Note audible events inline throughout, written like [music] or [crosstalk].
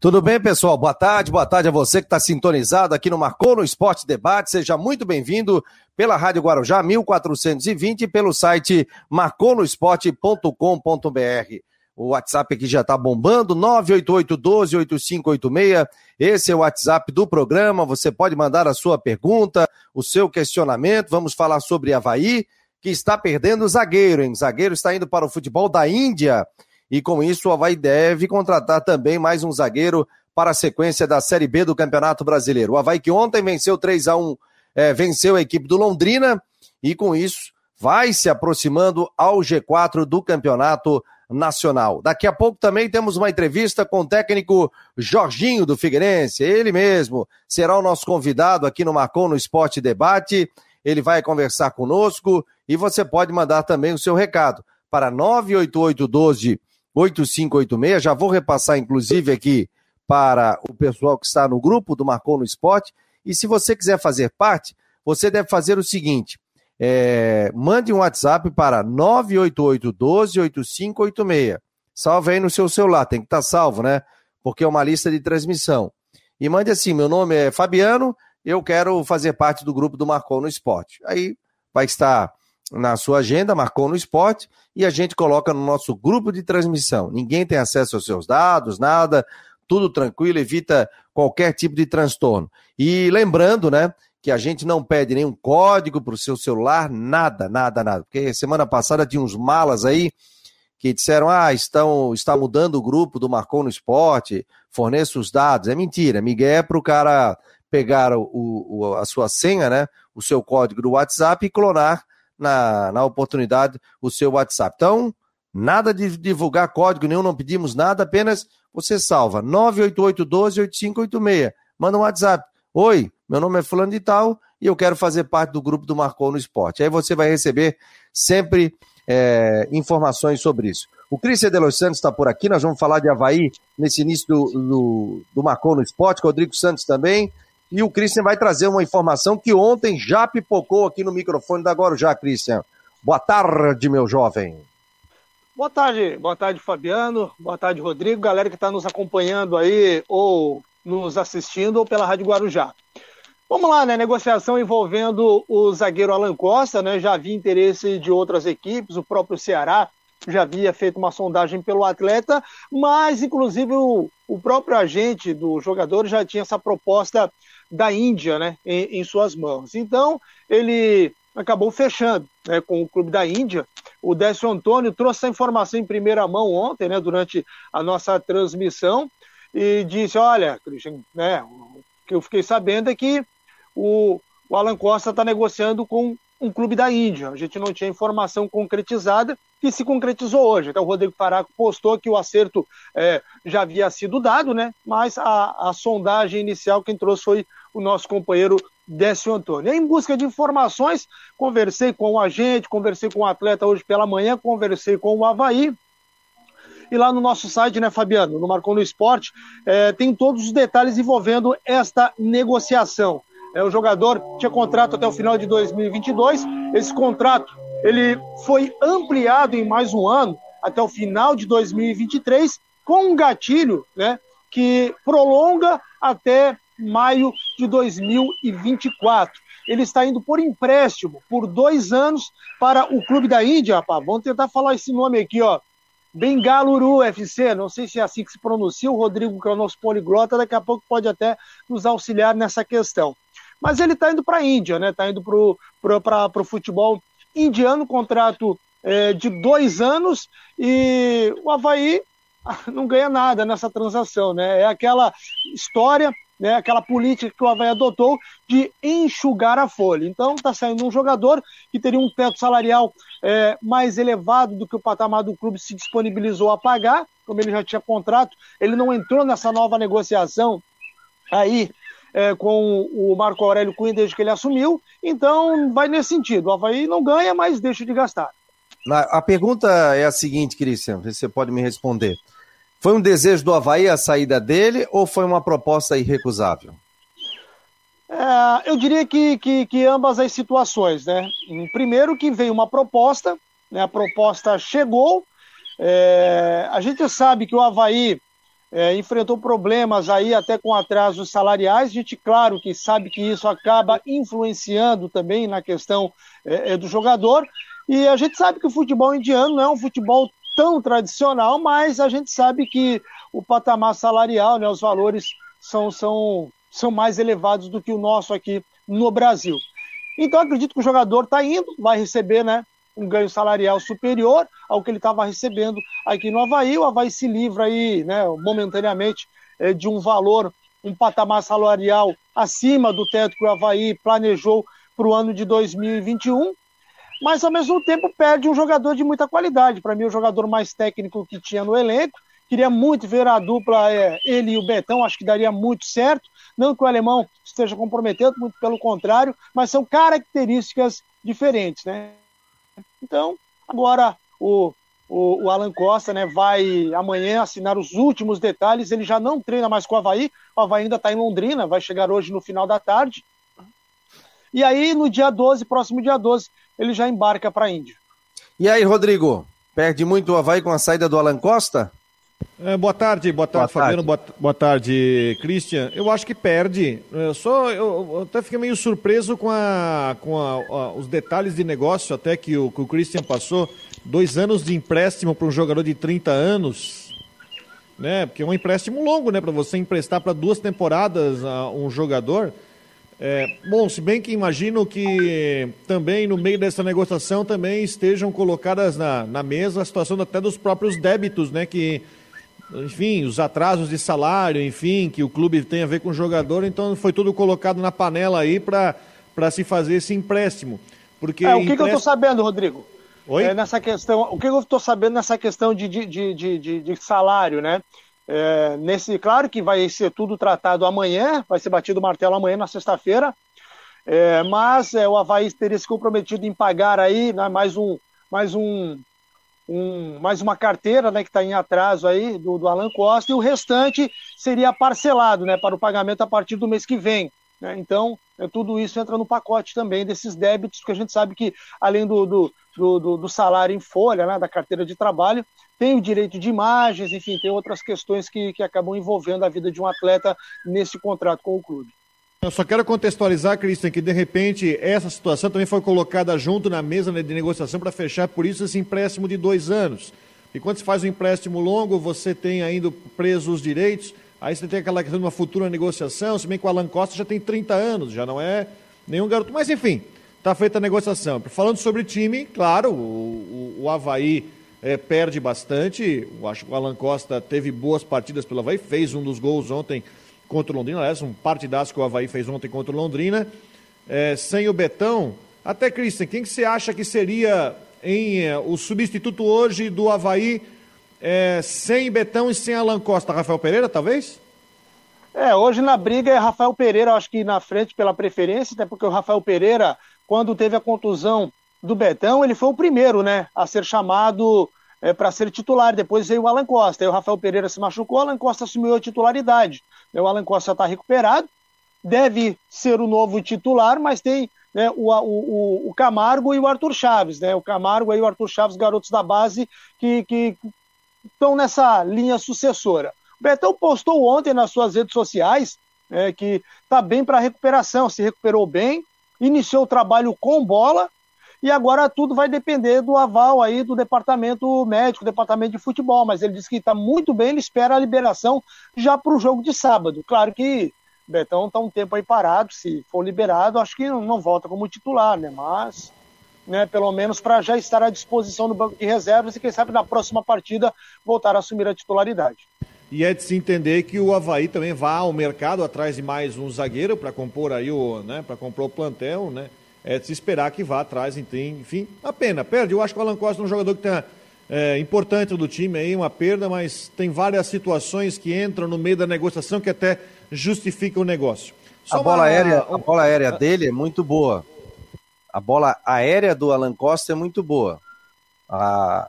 Tudo bem, pessoal? Boa tarde, boa tarde a você que está sintonizado aqui no Marcou no Esporte Debate. Seja muito bem-vindo pela Rádio Guarujá 1420 e pelo site marconosport.com.br. O WhatsApp aqui já está bombando, 988-12-8586. Esse é o WhatsApp do programa. Você pode mandar a sua pergunta, o seu questionamento. Vamos falar sobre Havaí, que está perdendo zagueiro, hein? O zagueiro está indo para o futebol da Índia e com isso o Havaí deve contratar também mais um zagueiro para a sequência da Série B do Campeonato Brasileiro. O Havaí que ontem venceu 3 a 1 é, venceu a equipe do Londrina e com isso vai se aproximando ao G4 do Campeonato Nacional. Daqui a pouco também temos uma entrevista com o técnico Jorginho do Figueirense, ele mesmo será o nosso convidado aqui no Marcon no Esporte Debate. Ele vai conversar conosco e você pode mandar também o seu recado para 98812 8586. Já vou repassar, inclusive, aqui para o pessoal que está no grupo do Marcou no Esporte. E se você quiser fazer parte, você deve fazer o seguinte: é, mande um WhatsApp para 988-12-8586. Salve aí no seu celular, tem que estar tá salvo, né? Porque é uma lista de transmissão. E mande assim: meu nome é Fabiano, eu quero fazer parte do grupo do Marcou no Esporte. Aí vai estar na sua agenda, marcou no esporte, e a gente coloca no nosso grupo de transmissão. Ninguém tem acesso aos seus dados, nada, tudo tranquilo, evita qualquer tipo de transtorno. E lembrando, né, que a gente não pede nenhum código para o seu celular, nada, nada, nada. Porque semana passada tinha uns malas aí que disseram: ah, estão, está mudando o grupo do Marcou no Esporte, forneça os dados. É mentira, Miguel é para o cara pegar o, o, a sua senha, né, o seu código do WhatsApp e clonar na, na oportunidade o seu WhatsApp. Então, nada de divulgar código nenhum, não pedimos nada, apenas você salva 988-12-8586. Manda um WhatsApp. Oi, meu nome é Fulano de Tal e eu quero fazer parte do grupo do Marcou no Esporte. Aí você vai receber sempre é, informações sobre isso. O Cristian de Los Santos está por aqui, nós vamos falar de Havaí nesse início do, do, do Marcou no Esporte, Rodrigo Santos também. E o Christian vai trazer uma informação que ontem já pipocou aqui no microfone da Guarujá, Christian. Boa tarde, meu jovem. Boa tarde, boa tarde, Fabiano. Boa tarde, Rodrigo. Galera que está nos acompanhando aí, ou nos assistindo, ou pela Rádio Guarujá. Vamos lá, né? Negociação envolvendo o zagueiro Alan Costa, né? Já havia interesse de outras equipes, o próprio Ceará já havia feito uma sondagem pelo atleta, mas inclusive o, o próprio agente do jogador já tinha essa proposta da Índia né, em, em suas mãos. Então, ele acabou fechando né, com o clube da Índia. O Décio Antônio trouxe essa informação em primeira mão ontem, né, durante a nossa transmissão, e disse: Olha, Christian, né, o que eu fiquei sabendo é que o, o Alan Costa está negociando com um clube da Índia. A gente não tinha informação concretizada que se concretizou hoje. Então, o Rodrigo Faraco postou que o acerto é, já havia sido dado, né? mas a, a sondagem inicial quem trouxe foi o nosso companheiro Décio Antônio. Em busca de informações, conversei com o agente, conversei com o atleta hoje pela manhã, conversei com o Havaí. E lá no nosso site, né, Fabiano, no Marcou no Esporte, é, tem todos os detalhes envolvendo esta negociação. É, o jogador tinha contrato até o final de 2022. Esse contrato ele foi ampliado em mais um ano, até o final de 2023, com um gatilho né, que prolonga até maio de 2024. Ele está indo por empréstimo por dois anos para o clube da Índia, rapaz. Vamos tentar falar esse nome aqui, ó. Bengaluru FC, não sei se é assim que se pronuncia, o Rodrigo, que é o nosso poliglota, daqui a pouco pode até nos auxiliar nessa questão. Mas ele está indo para a Índia, né? Está indo para o futebol indiano, contrato é, de dois anos, e o Havaí não ganha nada nessa transação, né? É aquela história, né? Aquela política que o Havaí adotou de enxugar a folha. Então está saindo um jogador que teria um teto salarial é, mais elevado do que o patamar do clube se disponibilizou a pagar, como ele já tinha contrato, ele não entrou nessa nova negociação aí é, com o Marco Aurélio Cunha desde que ele assumiu, então vai nesse sentido. O Havaí não ganha, mas deixa de gastar. A pergunta é a seguinte, Cristian, você pode me responder. Foi um desejo do Havaí a saída dele ou foi uma proposta irrecusável? É, eu diria que, que, que, ambas as situações, né? Primeiro que veio uma proposta, né? a proposta chegou, é, a gente sabe que o Havaí é, enfrentou problemas aí até com atrasos salariais. A gente, claro, que sabe que isso acaba influenciando também na questão é, é, do jogador. E a gente sabe que o futebol indiano não é um futebol tão tradicional, mas a gente sabe que o patamar salarial, né, os valores são, são, são mais elevados do que o nosso aqui no Brasil. Então acredito que o jogador está indo, vai receber né, um ganho salarial superior ao que ele estava recebendo aqui no Havaí. O Havaí se livra aí, né, momentaneamente, é, de um valor, um patamar salarial acima do teto que o Havaí planejou para o ano de 2021. Mas ao mesmo tempo perde um jogador de muita qualidade. Para mim, o jogador mais técnico que tinha no elenco. Queria muito ver a dupla, é, ele e o Betão, acho que daria muito certo. Não que o alemão esteja comprometendo, muito pelo contrário, mas são características diferentes, né? Então, agora o, o, o, Alan Costa né, vai amanhã assinar os últimos detalhes. Ele já não treina mais com o Havaí, o Havaí ainda está em Londrina, vai chegar hoje no final da tarde. E aí, no dia 12, próximo dia 12, ele já embarca para a Índia. E aí, Rodrigo, perde muito o Havaí com a saída do Alan Costa? É, boa tarde, boa tarde, boa Fabiano, tarde. Boa, boa, tarde, Christian. Eu acho que perde. Eu só eu, eu até fiquei meio surpreso com, a, com a, a, os detalhes de negócio até que o, que o Christian passou. Dois anos de empréstimo para um jogador de 30 anos, né? Porque é um empréstimo longo, né? Para você emprestar para duas temporadas a um jogador. É, bom, se bem que imagino que também no meio dessa negociação também estejam colocadas na, na mesa a situação até dos próprios débitos, né? Que enfim, os atrasos de salário, enfim, que o clube tem a ver com o jogador, então foi tudo colocado na panela aí para se fazer esse empréstimo. Porque é, o que, empréstimo... que eu estou sabendo, Rodrigo? Oi? É, nessa questão, o que eu estou sabendo nessa questão de, de, de, de, de salário, né? É, nesse, claro que vai ser tudo tratado amanhã, vai ser batido o martelo amanhã, na sexta-feira, é, mas é, o Havaí teria se comprometido em pagar aí né, mais um, mais um, um, mais uma carteira né, que está em atraso aí do, do Alan Costa, e o restante seria parcelado né, para o pagamento a partir do mês que vem. Né? Então, é, tudo isso entra no pacote também desses débitos, porque a gente sabe que, além do, do, do, do salário em folha, né, da carteira de trabalho, tem o direito de imagens, enfim, tem outras questões que, que acabam envolvendo a vida de um atleta nesse contrato com o clube. Eu só quero contextualizar, Cristian, que de repente essa situação também foi colocada junto na mesa de negociação para fechar, por isso esse empréstimo de dois anos. E quando se faz um empréstimo longo, você tem ainda preso os direitos, aí você tem aquela questão de uma futura negociação, se bem que o Alan Costa já tem 30 anos, já não é nenhum garoto. Mas enfim, está feita a negociação. Falando sobre time, claro, o, o, o Havaí é, perde bastante. Eu acho que o Alan Costa teve boas partidas pelo Havaí, fez um dos gols ontem contra o Londrina. Aliás, um partidaço que o Havaí fez ontem contra o Londrina. É, sem o Betão. Até, Cristian, quem que você acha que seria em, é, o substituto hoje do Havaí é, sem Betão e sem Alan Costa? Rafael Pereira, talvez? É, hoje na briga é Rafael Pereira, acho que na frente pela preferência, até porque o Rafael Pereira, quando teve a contusão do Betão, ele foi o primeiro, né, a ser chamado é, para ser titular. Depois veio o Alan Costa. Aí o Rafael Pereira se machucou, o Alan Costa assumiu a titularidade. O Alan Costa está recuperado, deve ser o novo titular, mas tem né, o, o, o, Camargo e o Arthur Chaves. Né? O Camargo e o Arthur Chaves, garotos da base, que, que estão nessa linha sucessora. O Betão postou ontem nas suas redes sociais é, que está bem para recuperação, se recuperou bem, iniciou o trabalho com bola e agora tudo vai depender do aval aí do departamento médico, departamento de futebol, mas ele disse que está muito bem, ele espera a liberação já para o jogo de sábado. Claro que Betão está um tempo aí parado, se for liberado, acho que não volta como titular, né? Mas, né, pelo menos para já estar à disposição do banco de reservas e quem sabe na próxima partida voltar a assumir a titularidade. E é de se entender que o Havaí também vá ao mercado atrás de mais um zagueiro para compor aí o, né, para compor o plantel, né? É de se esperar que vá atrás, enfim, a pena, perde. Eu acho que o Alan Costa é um jogador que tem é, importante do time aí, uma perda, mas tem várias situações que entram no meio da negociação que até justificam o negócio. Só a, bola uma... aérea, a bola aérea dele é muito boa. A bola aérea do Alan Costa é muito boa. A,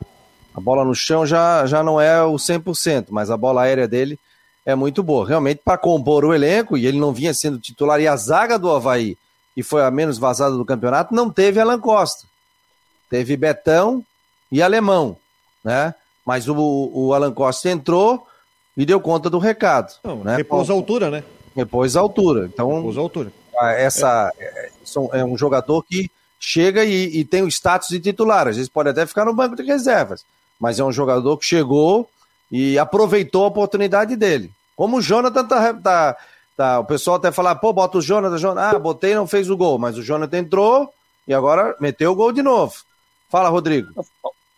a bola no chão já, já não é o 100%, mas a bola aérea dele é muito boa. Realmente, para compor o elenco, e ele não vinha sendo titular, e a zaga do Havaí e foi a menos vazada do campeonato, não teve Alan Costa. Teve Betão e Alemão, né? Mas o, o Alan Costa entrou e deu conta do recado. Não, né? Repôs a altura, né? Repôs a altura. Então, repôs a altura. Essa, é. é um jogador que chega e, e, tem o status de titular. Às vezes pode até ficar no banco de reservas, mas é um jogador que chegou e aproveitou a oportunidade dele. Como o Jonathan tá, tá, tá o pessoal até falar, pô, bota o Jonathan, Jonathan, ah, botei não fez o gol, mas o Jonathan entrou e agora meteu o gol de novo. Fala, Rodrigo.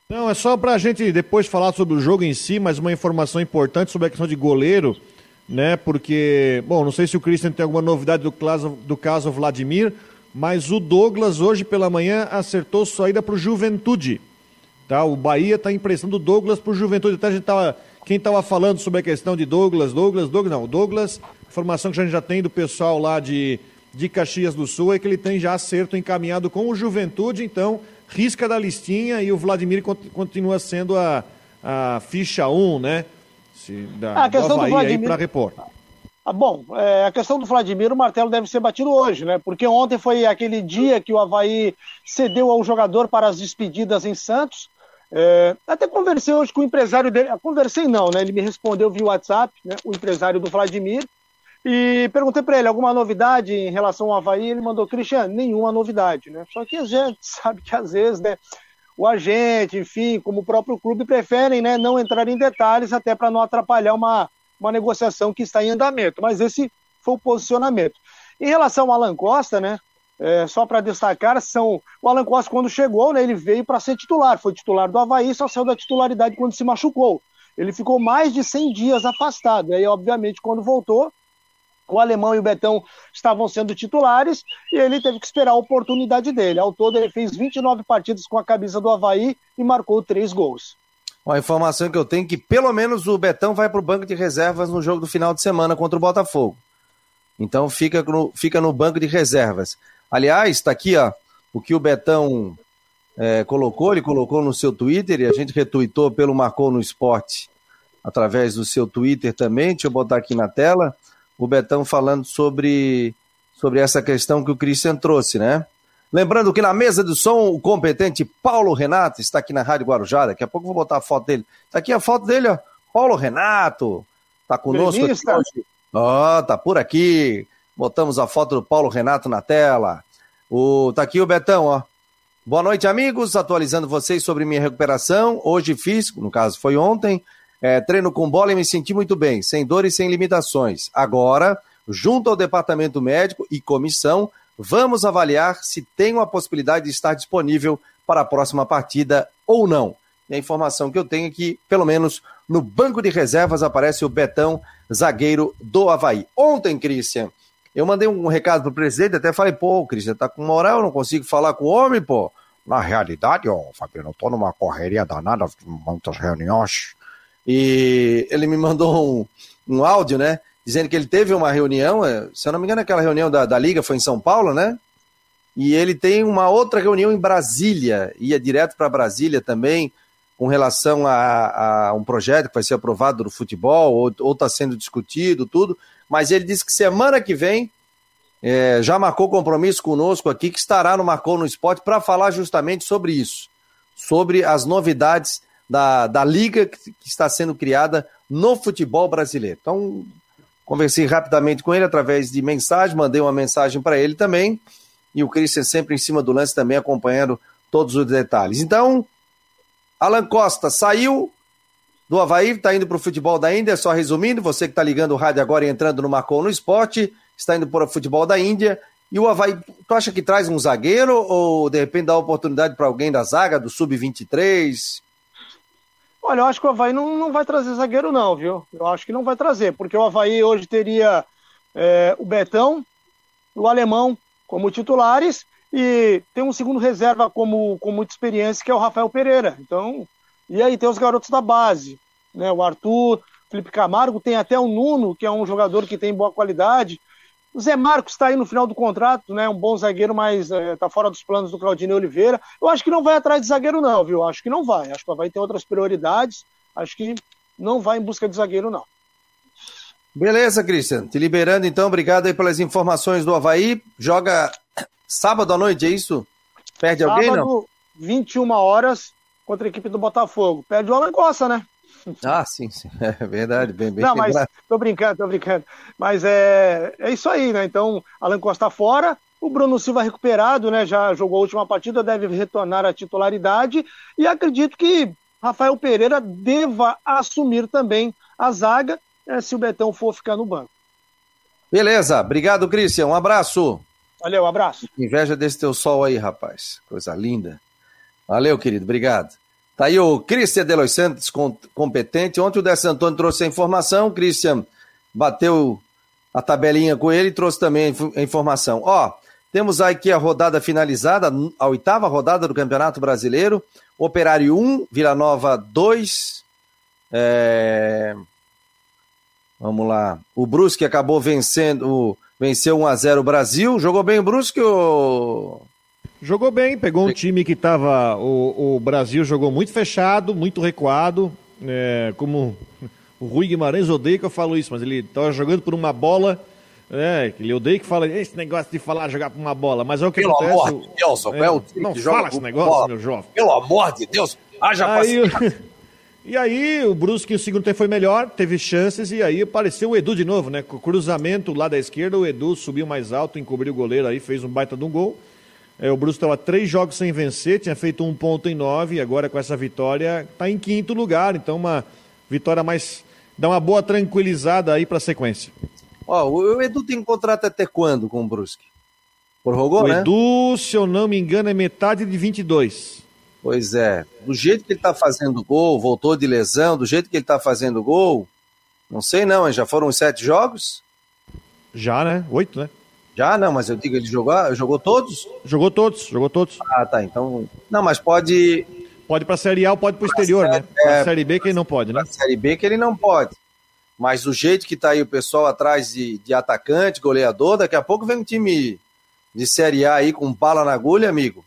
Não, é só para a gente depois falar sobre o jogo em si, mas uma informação importante sobre a questão de goleiro, né? Porque, bom, não sei se o Christian tem alguma novidade do caso, do caso Vladimir, mas o Douglas hoje pela manhã acertou saída para o Juventude. Tá? O Bahia está emprestando o Douglas para o Juventude. Até a gente tava, quem estava falando sobre a questão de Douglas, Douglas, Douglas, não, Douglas, informação que a gente já tem do pessoal lá de, de Caxias do Sul é que ele tem já acerto encaminhado com o Juventude, então risca da listinha e o Vladimir continua sendo a, a ficha 1, né? Se, da, a questão do, do Vladimir para repor. Ah, bom, é, a questão do Vladimir, o martelo deve ser batido hoje, né? Porque ontem foi aquele dia que o Havaí cedeu ao jogador para as despedidas em Santos. É, até conversei hoje com o empresário dele. Ah, conversei não, né? Ele me respondeu via WhatsApp, né? o empresário do Vladimir. E perguntei para ele alguma novidade em relação ao Havaí. Ele mandou, Cristiano, nenhuma novidade, né? Só que a gente [laughs] sabe que às vezes, né? O agente, enfim, como o próprio clube, preferem né, não entrar em detalhes até para não atrapalhar uma, uma negociação que está em andamento. Mas esse foi o posicionamento. Em relação ao Alan Costa, né? É, só para destacar, são o Alan Costa, quando chegou, né, ele veio para ser titular. Foi titular do Havaí, só saiu da titularidade quando se machucou. Ele ficou mais de 100 dias afastado. Aí, obviamente, quando voltou, o Alemão e o Betão estavam sendo titulares e ele teve que esperar a oportunidade dele. Ao todo, ele fez 29 partidas com a camisa do Havaí e marcou três gols. A informação que eu tenho é que pelo menos o Betão vai para o banco de reservas no jogo do final de semana contra o Botafogo. Então fica no, fica no banco de reservas. Aliás, está aqui ó, o que o Betão é, colocou, ele colocou no seu Twitter e a gente retuitou pelo Marcou no Esporte através do seu Twitter também. Deixa eu botar aqui na tela o Betão falando sobre, sobre essa questão que o Christian trouxe, né? Lembrando que na mesa do som, o competente Paulo Renato está aqui na Rádio Guarujá. Daqui a pouco eu vou botar a foto dele. Está aqui a foto dele, ó. Paulo Renato. Está conosco aqui hoje. Ó, oh, tá por aqui. Botamos a foto do Paulo Renato na tela. O, tá aqui o Betão, ó. Boa noite, amigos. Atualizando vocês sobre minha recuperação. Hoje fiz, no caso foi ontem, é, treino com bola e me senti muito bem, sem dor e sem limitações. Agora, junto ao departamento médico e comissão, Vamos avaliar se tem uma possibilidade de estar disponível para a próxima partida ou não. E a informação que eu tenho é que, pelo menos no banco de reservas, aparece o Betão, zagueiro do Havaí. Ontem, Christian, eu mandei um recado pro presidente, até falei, pô, Christian, tá com moral, não consigo falar com o homem, pô. Na realidade, ó, Fabiano, eu tô numa correria danada, muitas reuniões. E ele me mandou um, um áudio, né? dizendo que ele teve uma reunião, é, se eu não me engano, aquela reunião da, da Liga foi em São Paulo, né? E ele tem uma outra reunião em Brasília, ia direto para Brasília também, com relação a, a, um projeto que vai ser aprovado do futebol, ou está sendo discutido, tudo. Mas ele disse que semana que vem é, já marcou compromisso conosco aqui, que estará no Marcou no Esporte para falar justamente sobre isso, sobre as novidades da, da liga que, que está sendo criada no futebol brasileiro. Então, Conversei rapidamente com ele através de mensagem, mandei uma mensagem para ele também. E o Christian sempre em cima do lance também, acompanhando todos os detalhes. Então, Alan Costa saiu do Havaí, está indo para o futebol da Índia, só resumindo, você que está ligando o rádio agora e entrando no Marcou no Esporte, está indo para o futebol da Índia. E o Havaí, tu acha que traz um zagueiro ou de repente dá oportunidade para alguém da zaga, do Sub-23? Olha, eu acho que o Havaí não, não vai trazer zagueiro, não, viu? Eu acho que não vai trazer, porque o Havaí hoje teria é, o Betão, o Alemão como titulares e tem um segundo reserva como, com muita experiência, que é o Rafael Pereira. Então, e aí tem os garotos da base, né? O Arthur, Felipe Camargo, tem até o Nuno, que é um jogador que tem boa qualidade. O Zé Marcos está aí no final do contrato, né? Um bom zagueiro, mas está é, fora dos planos do Claudinei Oliveira. Eu acho que não vai atrás de zagueiro, não, viu? Acho que não vai. Acho que vai ter outras prioridades. Acho que não vai em busca de zagueiro, não. Beleza, Cristian. Te liberando, então. Obrigado aí pelas informações do Havaí. Joga sábado à noite, é isso? Perde sábado, alguém, não? 21 horas contra a equipe do Botafogo. Perde o Alan Costa, né? Ah, sim, sim. [laughs] É verdade, bem, bem Não, mas tô brincando, tô brincando. Mas é, é isso aí, né? Então, Alan Costa fora, o Bruno Silva recuperado, né? Já jogou a última partida, deve retornar à titularidade. E acredito que Rafael Pereira deva assumir também a zaga, né, se o Betão for ficar no banco. Beleza, obrigado, Cristian. Um abraço. Valeu, um abraço. Inveja desse teu sol aí, rapaz. Coisa linda. Valeu, querido, obrigado. Tá aí o Cristian Delos Santos, competente. Ontem o Décio Antônio trouxe a informação, o Cristian bateu a tabelinha com ele e trouxe também a informação. Ó, temos aqui a rodada finalizada, a oitava rodada do Campeonato Brasileiro. Operário 1, Vila Nova 2. É... Vamos lá. O Brusque acabou vencendo, venceu 1 a 0 o Brasil. Jogou bem o Brusque ou Jogou bem, pegou um time que estava. O, o Brasil jogou muito fechado, muito recuado. É, como o Rui Guimarães odeia que eu falo isso, mas ele estava jogando por uma bola é, ele odeia que fala esse negócio de falar jogar por uma bola, mas é o que Pelo acontece. amor de Deus, é, é o time não que fala joga esse negócio, bola. meu jovem. Pelo amor de Deus, haja aí, [laughs] E aí o Brusque, o segundo tempo foi melhor, teve chances, e aí apareceu o Edu de novo, né? Com o cruzamento lá da esquerda, o Edu subiu mais alto, encobriu o goleiro aí, fez um baita de um gol. É, o Brusque estava três jogos sem vencer, tinha feito um ponto em nove, e agora com essa vitória está em quinto lugar, então uma vitória mais... dá uma boa tranquilizada aí para a sequência. Ó, o Edu tem contrato até quando com o Brusque? Prorrogou, o né? Edu, se eu não me engano, é metade de 22. Pois é. Do jeito que ele tá fazendo gol, voltou de lesão, do jeito que ele tá fazendo gol, não sei não, já foram sete jogos? Já, né? Oito, né? Já, não, mas eu digo, ele jogou, jogou todos? Jogou todos, jogou todos. Ah, tá, então... Não, mas pode... Pode pra Série A ou pode pro exterior, né? Pra é, Série B que ele não pode, né? Pra Série B que ele não pode. Mas o jeito que tá aí o pessoal atrás de, de atacante, goleador, daqui a pouco vem um time de Série A aí com bala na agulha, amigo.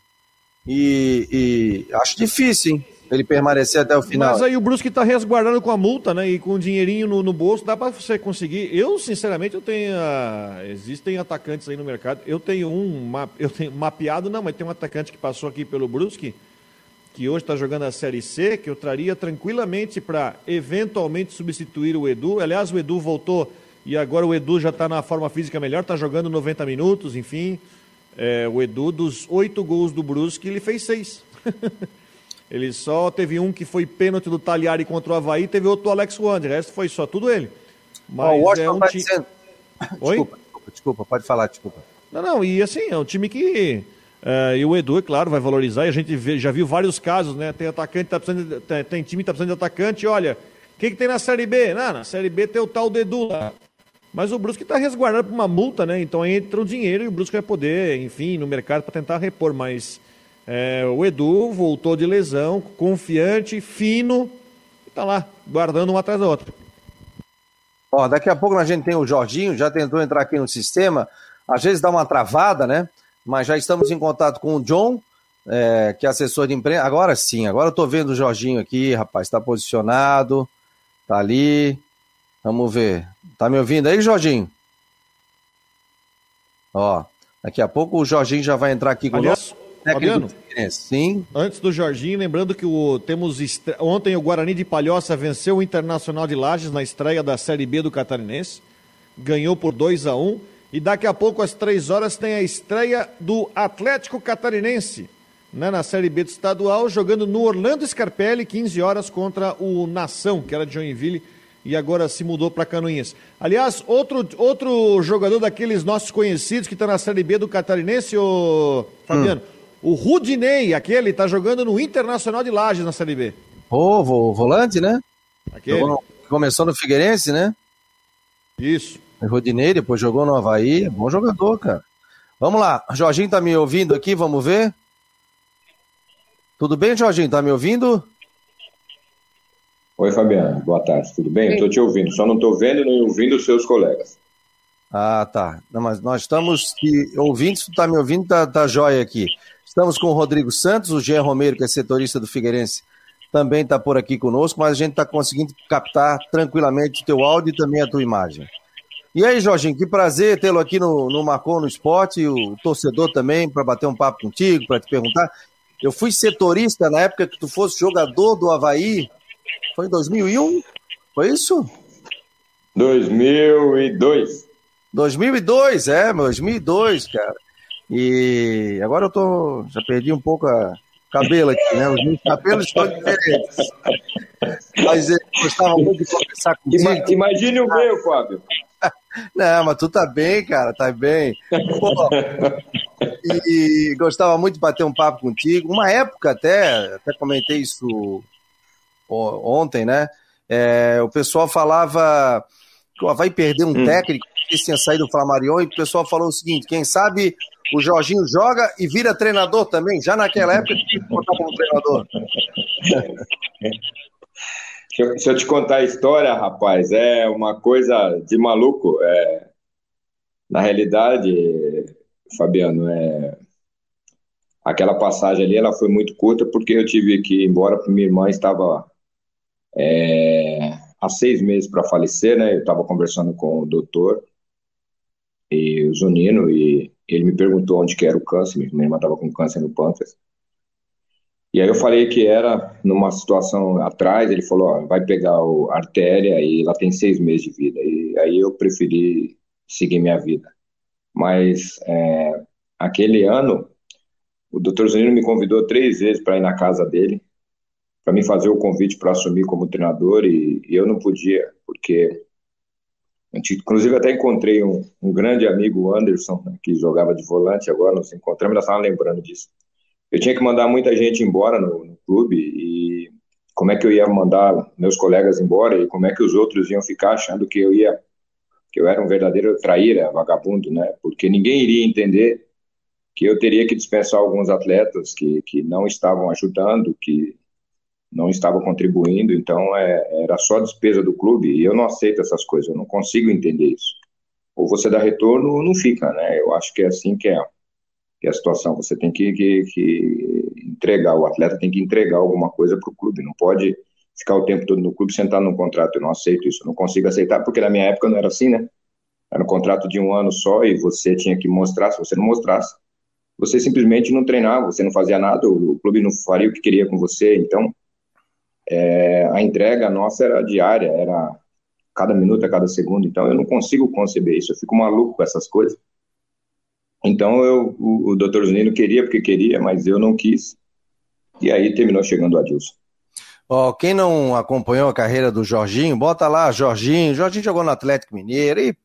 E, e acho difícil, hein? Ele permanecer até o final. Mas aí o Brusque tá resguardando com a multa, né? E com o dinheirinho no, no bolso, dá para você conseguir. Eu, sinceramente, eu tenho. Uh, existem atacantes aí no mercado. Eu tenho um, eu tenho mapeado, não, mas tem um atacante que passou aqui pelo Brusque que hoje está jogando a Série C, que eu traria tranquilamente para eventualmente substituir o Edu. Aliás, o Edu voltou e agora o Edu já está na forma física melhor, está jogando 90 minutos, enfim. É, o Edu, dos oito gols do Brusque, ele fez seis. [laughs] ele só teve um que foi pênalti do Talhari contra o Havaí, teve outro do Alex Wander, o resto foi só tudo ele. Mas oh, o é um time... Dizendo... Oi? Desculpa, desculpa, desculpa, pode falar, desculpa. Não, não, e assim, é um time que Uh, e o Edu, é claro, vai valorizar. E a gente vê, já viu vários casos, né? Tem atacante, tá precisando de, tem, tem, time que tá precisando de atacante. Olha, o que, que tem na Série B? Não, na Série B tem o tal do Edu lá. Mas o Brusque está resguardado por uma multa, né? Então entra o dinheiro e o Brusque vai poder, enfim, no mercado para tentar repor. Mas é, o Edu voltou de lesão, confiante, fino, e tá lá, guardando um atrás do outro. Ó, daqui a pouco a gente tem o Jorginho, já tentou entrar aqui no sistema. Às vezes dá uma travada, né? mas já estamos em contato com o John, é, que é assessor de imprensa. Agora sim, agora eu estou vendo o Jorginho aqui, rapaz, está posicionado, está ali. Vamos ver. Tá me ouvindo aí, Jorginho? Ó, daqui a pouco o Jorginho já vai entrar aqui conosco. Fabiano, sim. Antes do Jorginho, lembrando que o, temos ontem o Guarani de Palhoça venceu o Internacional de Lages na estreia da Série B do Catarinense, ganhou por 2 a 1 um, e daqui a pouco, às três horas, tem a estreia do Atlético Catarinense, né, na Série B do estadual, jogando no Orlando Scarpelli, 15 horas contra o Nação, que era de Joinville, e agora se mudou para Canoinhas. Aliás, outro, outro jogador daqueles nossos conhecidos que está na Série B do Catarinense, o Fabiano, hum. O Rudinei, aquele, está jogando no Internacional de Lages na Série B. Ô, oh, volante, né? Aquele. Começou no Figueirense, né? Isso. Rodinei, depois jogou no Havaí. Bom jogador, cara. Vamos lá. Jorginho tá me ouvindo aqui, vamos ver? Tudo bem, Jorginho? Tá me ouvindo? Oi, Fabiano. Boa tarde. Tudo bem? Estou te ouvindo. Só não estou vendo nem ouvindo os seus colegas. Ah, tá. Não, mas nós estamos ouvindo. Se tu tá me ouvindo, tá, tá jóia aqui. Estamos com o Rodrigo Santos, o Jean Romero, que é setorista do Figueirense, também está por aqui conosco, mas a gente está conseguindo captar tranquilamente o teu áudio e também a tua imagem. E aí, Jorginho, que prazer tê-lo aqui no, no Marcou no Esporte, o torcedor também, para bater um papo contigo, para te perguntar. Eu fui setorista na época que tu fosse jogador do Havaí, Foi em 2001? Foi isso? 2002. 2002, é, 2002, cara. E agora eu tô. Já perdi um pouco a cabelo aqui, né? Os meus cabelos estão diferentes. Mas eu gostava muito de conversar contigo. Imagine o meu, Fábio. [laughs] Não, mas tu tá bem, cara, tá bem. Pô, e gostava muito de bater um papo contigo. Uma época até, até comentei isso ontem, né? É, o pessoal falava que vai perder um hum. técnico que tinha saído do Flamarion e o pessoal falou o seguinte: quem sabe o Jorginho joga e vira treinador também. Já naquela época tinha que botar como treinador. Se eu te contar a história, rapaz, é uma coisa de maluco. É... Na realidade, Fabiano, é... aquela passagem ali ela foi muito curta porque eu tive que ir embora porque minha irmã estava é... há seis meses para falecer, né? Eu estava conversando com o doutor e o Zunino e ele me perguntou onde que era o câncer. Minha irmã estava com câncer no pâncreas. E aí eu falei que era numa situação atrás, ele falou, ó, vai pegar a artéria e ela tem seis meses de vida. E aí eu preferi seguir minha vida. Mas é, aquele ano, o doutor Zunino me convidou três vezes para ir na casa dele, para me fazer o convite para assumir como treinador, e, e, eu não podia, porque. Inclusive, até encontrei um, um grande amigo, Anderson, né, que jogava de volante, agora nos encontramos, ainda estava lembrando disso eu tinha que mandar muita gente embora no, no, clube e como é que eu ia mandar meus colegas embora e como é que os outros iam ficar achando que eu ia que eu era um verdadeiro traíra, vagabundo, né? Porque ninguém iria entender que eu teria que dispensar alguns atletas que, que não estavam ajudando, que não estavam contribuindo, então é, era só despesa do clube e eu não aceito essas coisas, eu não consigo entender isso. Ou você dá retorno ou não fica, né? Eu acho que é assim que é que é a situação. Você tem que, que, que entregar, o atleta tem que entregar alguma coisa para o clube, não pode ficar o tempo todo no clube sentado num contrato. Eu não aceito isso, eu não consigo aceitar, porque na minha época não era assim, né? Era um contrato de um ano só e você tinha que mostrar. Se você não mostrasse, você simplesmente não treinava, você não fazia nada, o clube não faria o que queria com você. Então, é, a entrega nossa era diária, era cada minuto, a cada segundo. Então, eu não consigo conceber isso. Eu fico maluco com essas coisas. Então eu, o, o doutor Zunino queria porque queria, mas eu não quis. E aí terminou chegando o Adilson. Oh, quem não acompanhou a carreira do Jorginho, bota lá, Jorginho. Jorginho jogou no Atlético Mineiro e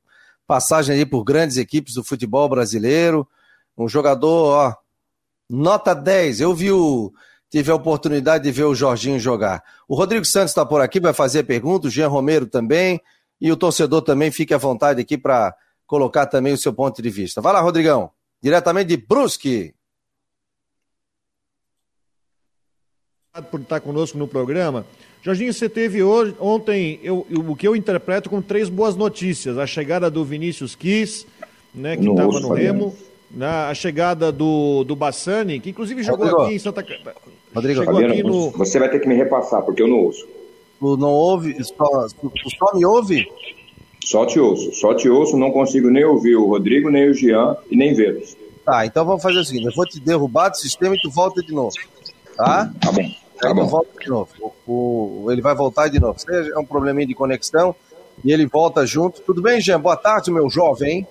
passagem aí por grandes equipes do futebol brasileiro. Um jogador, ó, nota 10. Eu vi o. Tive a oportunidade de ver o Jorginho jogar. O Rodrigo Santos está por aqui, vai fazer pergunta, o Jean Romero também. E o torcedor também fique à vontade aqui para colocar também o seu ponto de vista. Vai lá, Rodrigão, diretamente de Brusque. por estar conosco no programa. Jorginho, você teve hoje, ontem eu, eu, o que eu interpreto como três boas notícias. A chegada do Vinícius Kiss, né, que estava no Remo. Né, a chegada do, do Bassani, que inclusive jogou Rodrigo. aqui em Santa Catarina. Rodrigo, aqui no... você vai ter que me repassar, porque eu não ouço. Tu não ouve? Só, tu só me ouve? Só te ouço, só te ouço, não consigo nem ouvir o Rodrigo, nem o Jean e nem vê-los. Tá, então vamos fazer o seguinte: eu vou te derrubar do sistema e tu volta de novo. Tá? Tá bom. Tá Aí bom. volta de novo. O, o, ele vai voltar de novo. É um probleminha de conexão e ele volta junto. Tudo bem, Jean? Boa tarde, meu jovem.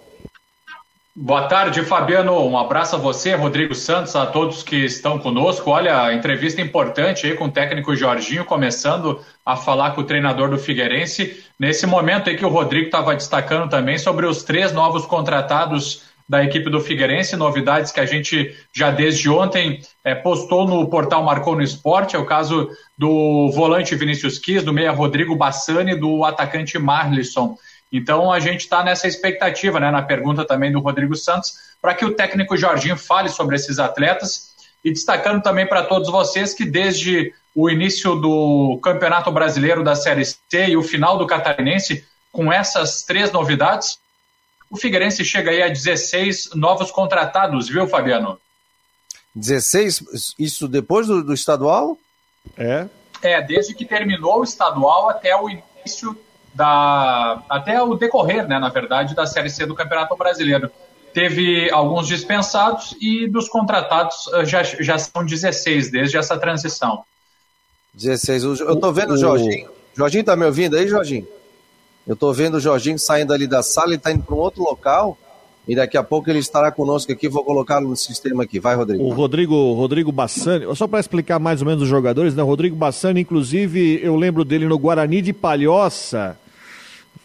Boa tarde, Fabiano. Um abraço a você, Rodrigo Santos, a todos que estão conosco. Olha, entrevista importante aí com o técnico Jorginho, começando a falar com o treinador do Figueirense. Nesse momento aí que o Rodrigo estava destacando também sobre os três novos contratados da equipe do Figueirense, novidades que a gente já desde ontem é, postou no portal Marcou no Esporte, é o caso do volante Vinícius Quis, do meia Rodrigo Bassani, do atacante Marlisson. Então a gente está nessa expectativa, né, na pergunta também do Rodrigo Santos, para que o técnico Jorginho fale sobre esses atletas e destacando também para todos vocês que desde o início do Campeonato Brasileiro da Série C e o final do Catarinense, com essas três novidades, o Figueirense chega aí a 16 novos contratados, viu, Fabiano? 16, isso depois do, do estadual? É. É, desde que terminou o estadual até o início da até o decorrer, né, na verdade, da Série C do Campeonato Brasileiro. Teve alguns dispensados e dos contratados eh, já, já são 16 desde essa transição. 16. Eu tô vendo o Jorginho. Jorginho tá me ouvindo aí, Jorginho? Eu tô vendo o Jorginho saindo ali da sala e tá indo para um outro local. E daqui a pouco ele estará conosco aqui, vou colocá-lo no sistema aqui. Vai, Rodrigo. O Rodrigo, Rodrigo Bassani, só para explicar mais ou menos os jogadores, né? O Rodrigo Bassani, inclusive, eu lembro dele no Guarani de Palhoça,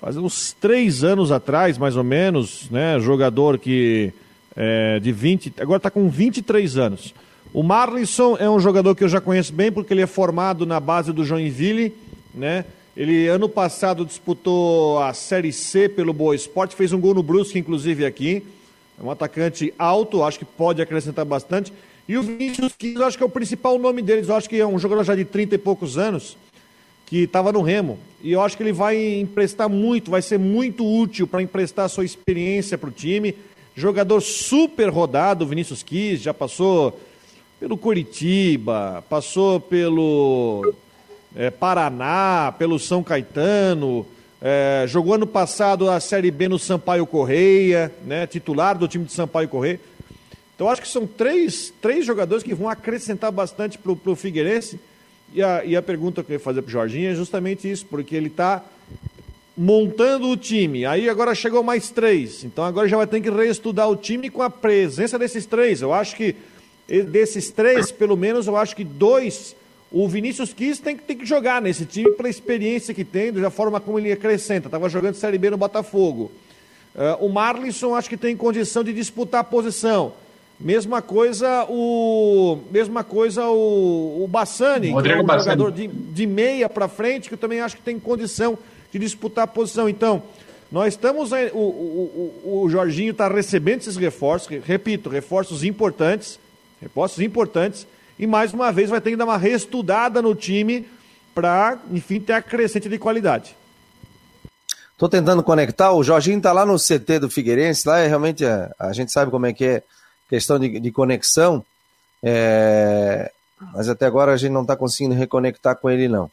faz uns três anos atrás, mais ou menos, né? Jogador que é, de 20, agora está com 23 anos. O Marlinson é um jogador que eu já conheço bem, porque ele é formado na base do Joinville, né? Ele, ano passado, disputou a Série C pelo Boa Esporte, fez um gol no Brusque, inclusive, aqui. É um atacante alto, acho que pode acrescentar bastante. E o Vinícius Quintos, acho que é o principal nome deles. Eu acho que é um jogador já de 30 e poucos anos, que estava no Remo. E eu acho que ele vai emprestar muito, vai ser muito útil para emprestar sua experiência para o time. Jogador super rodado, Vinícius Quis, já passou pelo Curitiba, passou pelo é, Paraná, pelo São Caetano, é, jogou ano passado a Série B no Sampaio Correia, né, titular do time de Sampaio Correia. Então acho que são três, três jogadores que vão acrescentar bastante para o Figueirense. E a, e a pergunta que eu ia fazer para o Jorginho é justamente isso, porque ele está montando o time. Aí agora chegou mais três. Então agora já vai ter que reestudar o time com a presença desses três. Eu acho que desses três, pelo menos, eu acho que dois o Vinícius Quis tem, tem que jogar nesse time pela experiência que tem, da forma como ele acrescenta. Estava jogando Série B no Botafogo. Uh, o Marlinson acho que tem condição de disputar a posição. Mesma coisa o. Mesma coisa o, o Bassani, que é um Bassani. jogador de, de meia para frente, que eu também acho que tem condição de disputar a posição. Então, nós estamos. O, o, o, o Jorginho está recebendo esses reforços, repito, reforços importantes. Reforços importantes e mais uma vez vai ter que dar uma reestudada no time para, enfim, ter a crescente de qualidade. Estou tentando conectar, o Jorginho está lá no CT do Figueirense, lá é realmente, a, a, gente sabe como é que é questão de, de conexão, é, mas até agora a gente não está conseguindo reconectar com ele não.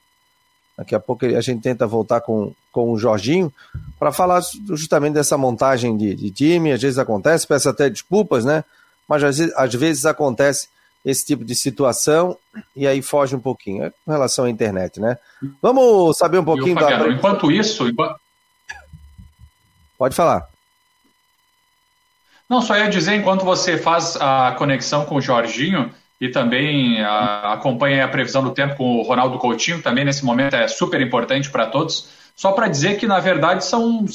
Daqui a pouco a gente tenta voltar com, com o Jorginho para falar justamente dessa montagem de, de, time. Às vezes acontece, peço até desculpas, né? Mas às vezes, às vezes acontece esse tipo de situação e aí foge um pouquinho é com relação à internet, né? Vamos saber um pouquinho Fabiano, da... Enquanto isso, enquanto... pode falar. Não, só ia dizer enquanto você faz a conexão com o Jorginho e também a, acompanha a previsão do tempo com o Ronaldo Coutinho, também nesse momento é super importante para todos. Só para dizer que na verdade são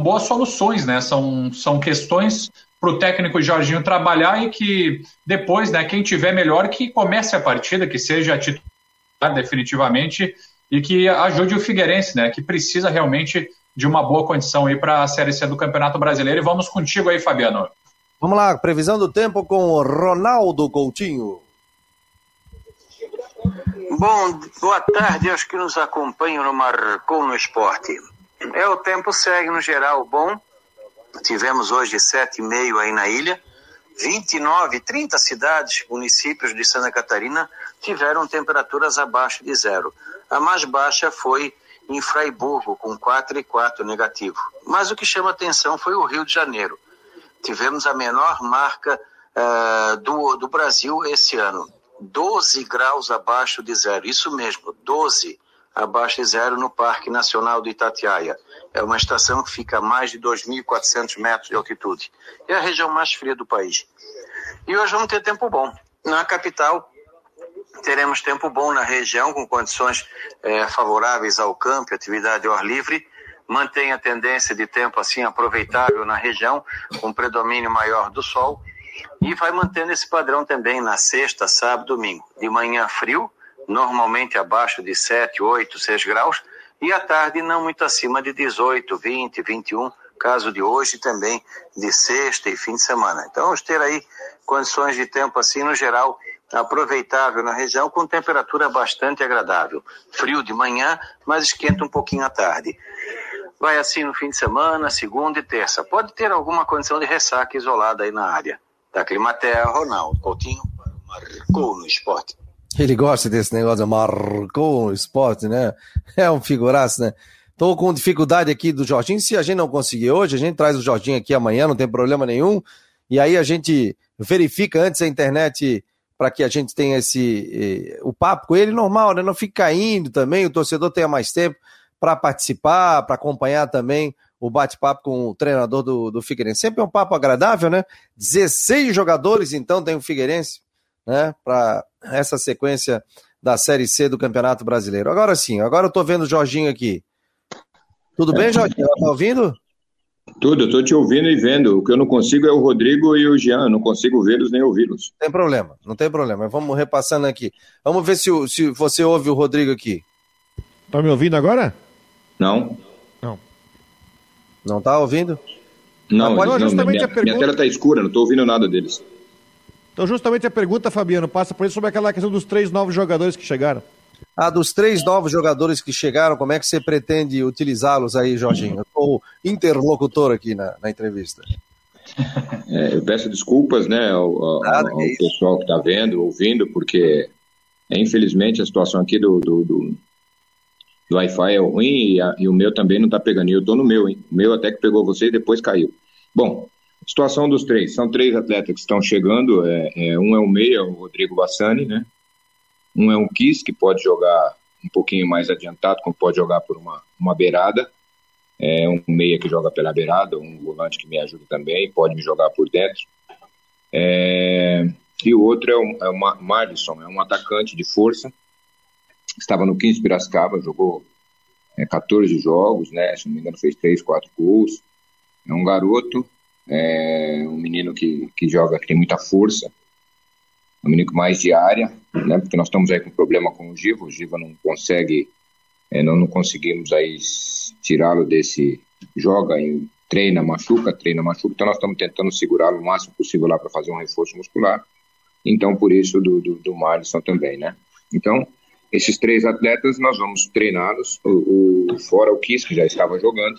boas soluções, né? São, são questões para o técnico Jorginho trabalhar e que depois, né, quem tiver melhor, que comece a partida, que seja titular definitivamente e que ajude o Figueirense, né, que precisa realmente de uma boa condição aí para a Série C do Campeonato Brasileiro. E vamos contigo aí, Fabiano. Vamos lá, previsão do tempo com Ronaldo Coutinho. Bom, boa tarde aos que nos acompanham no Marcou no Esporte. É, o tempo segue no geral bom, Tivemos hoje 7,5 aí na ilha. 29, 30 cidades, municípios de Santa Catarina tiveram temperaturas abaixo de zero. A mais baixa foi em Fraiburgo, com 4,4 negativo. Mas o que chama atenção foi o Rio de Janeiro. Tivemos a menor marca uh, do, do Brasil esse ano. 12 graus abaixo de zero. Isso mesmo, 12 abaixo de zero no Parque Nacional do Itatiaia. É uma estação que fica a mais de 2.400 metros de altitude. É a região mais fria do país. E hoje vamos ter tempo bom. Na capital, teremos tempo bom na região, com condições é, favoráveis ao campo, atividade ao ar livre. Mantém a tendência de tempo assim aproveitável na região, com predomínio maior do sol. E vai mantendo esse padrão também na sexta, sábado, domingo. De manhã frio, normalmente abaixo de 7, 8, 6 graus, e à tarde não muito acima de 18, 20, 21, caso de hoje também de sexta e fim de semana. Então vamos ter aí condições de tempo assim no geral aproveitável na região com temperatura bastante agradável. Frio de manhã, mas esquenta um pouquinho à tarde. Vai assim no fim de semana, segunda e terça. Pode ter alguma condição de ressaca isolada aí na área. Da Climatea, Ronaldo Coutinho, marcou no esporte. Ele gosta desse negócio, marcou o esporte, né? É um figuraço, né? Tô com dificuldade aqui do Jorginho. Se a gente não conseguir hoje, a gente traz o Jorginho aqui amanhã, não tem problema nenhum. E aí a gente verifica antes a internet para que a gente tenha esse eh, o papo com ele normal, né? Não fique caindo também, o torcedor tenha mais tempo para participar, para acompanhar também o bate-papo com o treinador do, do Figueirense. Sempre é um papo agradável, né? 16 jogadores, então, tem o Figueirense, né? Para essa sequência da Série C do Campeonato Brasileiro. Agora sim, agora eu tô vendo o Jorginho aqui. Tudo bem, Jorginho? Tá ouvindo? Tudo, eu tô te ouvindo e vendo. O que eu não consigo é o Rodrigo e o Jean, eu não consigo vê-los nem ouvi-los. Tem problema, não tem problema. Vamos repassando aqui. Vamos ver se, se você ouve o Rodrigo aqui. Tá me ouvindo agora? Não. Não. Não tá ouvindo? Não, Agora, não justamente minha, a pergunta- minha tela tá escura, não tô ouvindo nada deles. Então, justamente a pergunta, Fabiano, passa por isso sobre aquela questão dos três novos jogadores que chegaram. Ah, dos três novos jogadores que chegaram, como é que você pretende utilizá-los aí, Jorginho? Eu sou o interlocutor aqui na, na entrevista. [laughs] É, eu peço desculpas né, ao, ao- ao pessoal que está vendo, ouvindo, porque é, infelizmente a situação aqui do, do, do, do Wi-Fi é ruim e, a- e o meu também não está pegando. E eu estou no meu, hein? O meu até que pegou você e depois caiu. Bom, situação dos três. São três atletas que estão chegando. É, é, um é o meia, o Rodrigo Bassani, né? Um é um Kiss, que pode jogar um pouquinho mais adiantado, como pode jogar por uma, uma beirada. É um meia que joga pela beirada, um volante que me ajuda também, pode me jogar por dentro. É, e o outro é o, é o é um atacante de força, estava no 15 Piracicaba, jogou é, 14 jogos, né, se não me engano fez 3, 4 gols. É um garoto, é um menino que, que joga, que tem muita força, um menino mais de área, né, porque nós estamos aí com problema com o Giva, o Giva não consegue, é, não, não conseguimos aí tirá-lo desse, joga treina, machuca, treina, machuca, então nós estamos tentando segurá-lo o máximo possível lá para fazer um reforço muscular, então por isso do, do, do Marlisson também, né. Então, esses três atletas nós vamos treiná-los, o, o, fora o Kiss, que já estava jogando,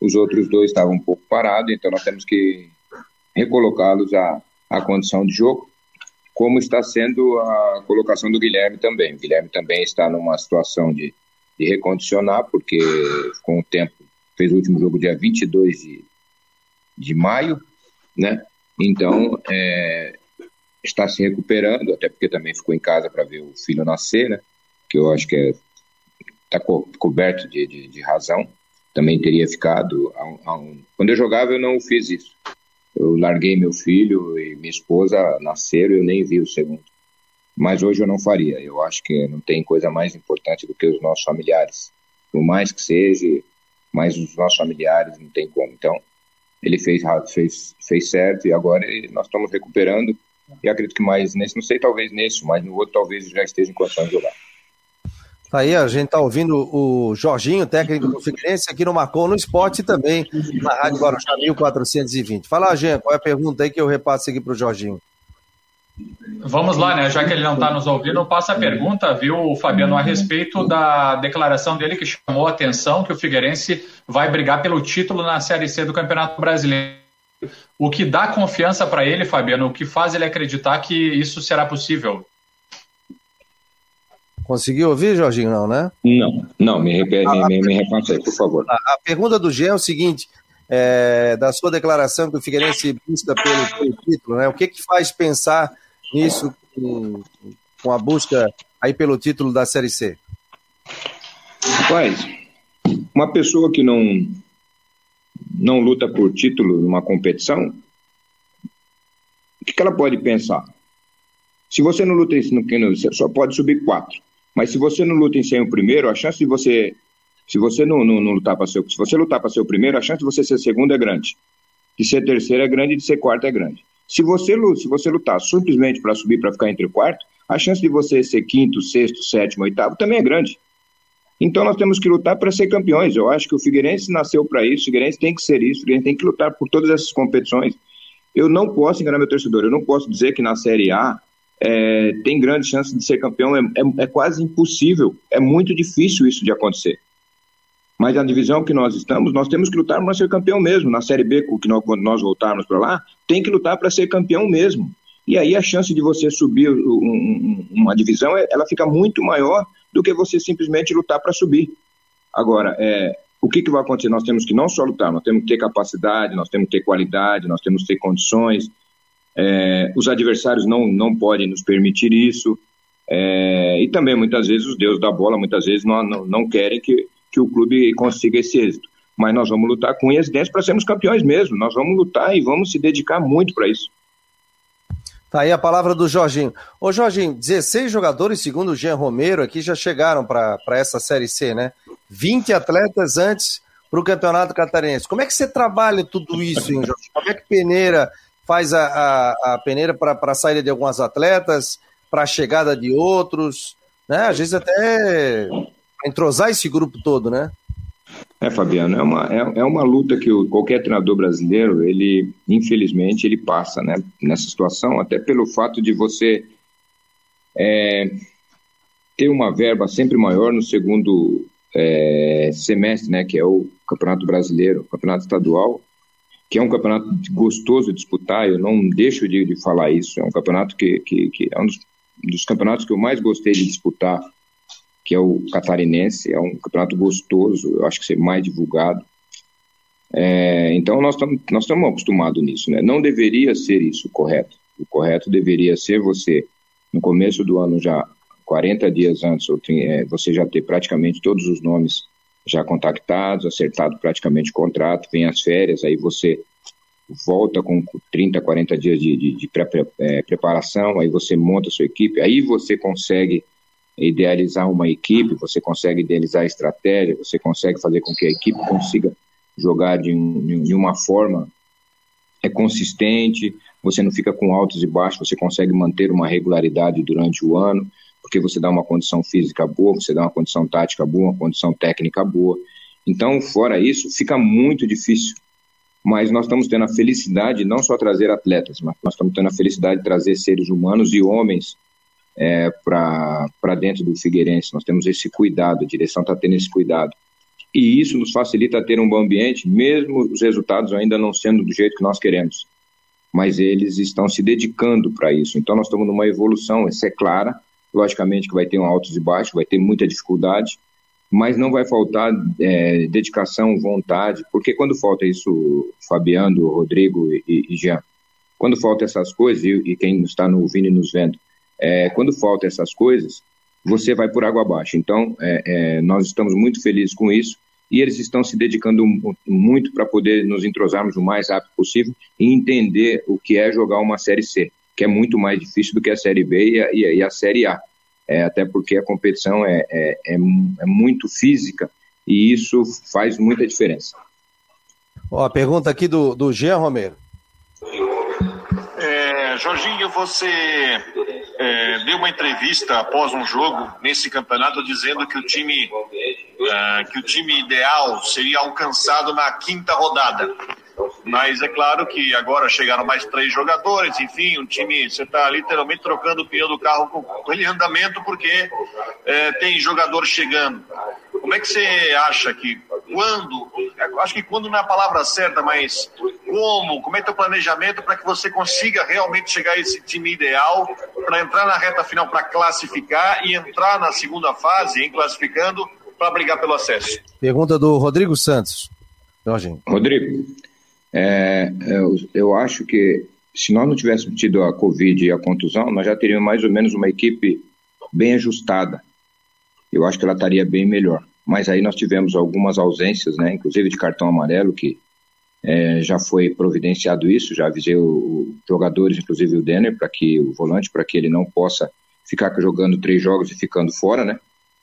os outros dois estavam um pouco parados, então nós temos que recolocá-los à, à condição de jogo, como está sendo a colocação do Guilherme também. O Guilherme também está numa situação de, de recondicionar, porque com o tempo fez o último jogo dia 22 de, de maio, né? Então, é, está se recuperando, até porque também ficou em casa para ver o filho nascer, né? Que eu acho que é, está co coberto de, de, de razão. Também teria ficado. A a um... Quando eu jogava, eu não fiz isso. Eu larguei meu filho e minha esposa nasceram eu nem vi o segundo. Mas hoje eu não faria. Eu acho que não tem coisa mais importante do que os nossos familiares. Por mais que seja, mas os nossos familiares não tem como. Então, ele fez, fez, fez certo e agora nós estamos recuperando. E acredito que mais nesse, não sei, talvez nesse, mas no outro talvez já esteja em condição de jogar. Tá aí, a gente tá ouvindo o Jorginho, técnico do Figueirense, aqui no Marcou no Esporte e também na Rádio Guarujá 1420. Fala, Jean, qual é a pergunta aí que eu repasso aqui pro Jorginho? Vamos lá, né? Já que ele não está nos ouvindo, passa a pergunta, viu, Fabiano, a respeito da declaração dele que chamou a atenção que o Figueirense vai brigar pelo título na Série C do Campeonato Brasileiro. O que dá confiança para ele, Fabiano, o que faz ele acreditar que isso será possível? Conseguiu ouvir, Jorginho? Não, né? Não, não, me, repete, me, me, me repassa aí, por favor. A, a, pergunta do Jean é o seguinte: é, da sua declaração que o Figueirense busca pelo, pelo, título, né? O que, que faz pensar nisso com, com, a busca aí pelo título da Série C? Rapaz, uma pessoa que não não luta por título numa competição, o que, ela pode pensar? Se você não luta em você só pode subir quatro. Mas se você não luta em ser o primeiro, a chance de você. Se você não, não, não lutar para ser. Se você lutar para ser o primeiro, a chance de você ser segundo é grande. De ser terceiro é grande de ser quarto é grande. Se você, se você lutar simplesmente para subir, para ficar entre o quarto, a chance de você ser quinto, sexto, sétimo, oitavo também é grande. Então nós temos que lutar para ser campeões. Eu acho que o Figueirense nasceu para isso, o Figueirense tem que ser isso, o Figueirense tem que lutar por todas essas competições. Eu não posso enganar meu torcedor, eu não posso dizer que na Série A é, tem grande chance de ser campeão, é, é, é, quase impossível, é muito difícil isso de acontecer. Mas na divisão que nós estamos, nós temos que lutar para ser campeão mesmo. Na Série B, que nós, quando nós voltarmos para lá, tem que lutar para ser campeão mesmo. E aí a chance de você subir um, um, uma divisão, ela fica muito maior do que você simplesmente lutar para subir. Agora, é, o que, que vai acontecer? Nós temos que não só lutar, nós temos que ter capacidade, nós temos que ter qualidade, nós temos que ter condições, É, os adversários não, não podem nos permitir isso. É, e também, muitas vezes, os deuses da bola, muitas vezes, não, não, não querem que, que o clube consiga esse êxito. Mas nós vamos lutar com unhas para sermos campeões mesmo. Nós vamos lutar e vamos se dedicar muito para isso. Tá aí a palavra do Jorginho. Ô Jorginho, 16 jogadores, segundo o Jean Romero, aqui já chegaram para essa Série C, né? 20 atletas antes para o Campeonato Catarinense. Como é que você trabalha tudo isso, hein, Jorginho? Como é que Peneira faz a, a, a peneira para a saída de alguns atletas, para a chegada de outros, né? Às vezes até entrosar esse grupo todo, né? É, Fabiano, é uma, é, é uma luta que o, qualquer treinador brasileiro, ele, infelizmente, ele passa, né, nessa situação, até pelo fato de você é, ter uma verba sempre maior no segundo é, semestre, né, que é o Campeonato Brasileiro, o Campeonato Estadual, que é um campeonato gostoso de disputar, eu não deixo de, de falar isso, é um campeonato que, que, que é um dos, dos campeonatos que eu mais gostei de disputar, que é o catarinense, é um campeonato gostoso, eu acho que ser mais divulgado. É, então nós estamos nós estamos acostumados nisso, né? Não deveria ser isso correto. O correto deveria ser você no começo do ano já 40 dias antes, é, você já ter praticamente todos os nomes já contactados, acertado praticamente o contrato, vem as férias, aí você volta com 30, 40 dias de, de, de pré, é, preparação, aí você monta a sua equipe, aí você consegue idealizar uma equipe, você consegue idealizar a estratégia, você consegue fazer com que a equipe consiga jogar de, um, de uma forma é consistente, você não fica com altos e baixos, você consegue manter uma regularidade durante o ano, porque você dá uma condição física boa, você dá uma condição tática boa, uma condição técnica boa. Então, fora isso, fica muito difícil. Mas nós estamos tendo a felicidade não só trazer atletas, mas nós estamos tendo a felicidade de trazer seres humanos e homens é, para dentro do Figueirense. Nós temos esse cuidado, a direção está tendo esse cuidado. E isso nos facilita ter um bom ambiente, mesmo os resultados ainda não sendo do jeito que nós queremos. Mas eles estão se dedicando para isso. Então nós estamos numa evolução, essa é clara. Logicamente que vai ter um altos e baixos, vai ter muita dificuldade, mas não vai faltar é, dedicação, vontade, porque quando falta isso, Fabiano, Rodrigo e, e Jean, quando falta essas coisas, e, e quem está nos ouvindo e nos vendo, é, quando falta essas coisas, você vai por água abaixo. Então, é, é, nós estamos muito felizes com isso e eles estão se dedicando muito para poder nos entrosarmos o mais rápido possível e entender o que é jogar uma Série C, que é muito mais difícil do que a Série B e a, e a, e a Série A. É, até porque a competição é, é, é, é muito física e isso faz muita diferença. Ó, a pergunta aqui do, do Jean Romero. É, Jorginho, você é, deu uma entrevista após um jogo nesse campeonato dizendo que o time é, que o time ideal seria alcançado na quinta rodada. Mas é claro que agora chegaram mais três jogadores, enfim, um time, você está literalmente trocando o pneu do carro com, com ele andamento porque é, tem jogador chegando. Como é que você acha que quando, acho que quando não é a palavra certa, mas como, como é teu planejamento para que você consiga realmente chegar a esse time ideal para entrar na reta final para classificar e entrar na segunda fase, em classificando, para brigar pelo acesso? Pergunta do Rodrigo Santos. Jorginho. Rodrigo, é, eu, eu acho que se nós não tivéssemos tido a Covid e a contusão, nós já teríamos mais ou menos uma equipe bem ajustada. Eu acho que ela estaria bem melhor. Mas aí nós tivemos algumas ausências, né, inclusive de cartão amarelo, que é, já foi providenciado isso, já avisei os jogadores, inclusive o Denner, para que o volante, para que ele não possa ficar jogando três jogos e ficando fora, né?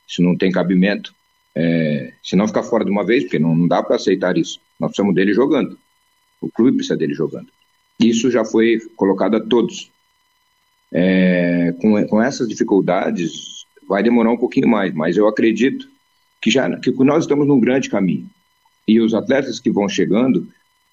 Isso não tem cabimento. É, se não ficar fora de uma vez, porque não, não dá para aceitar isso. Nós precisamos dele jogando. O clube precisa dele jogando. Isso já foi colocado a todos. É, com, com essas dificuldades, vai demorar um pouquinho mais, mas eu acredito que já que nós estamos num grande caminho. E os atletas que vão chegando,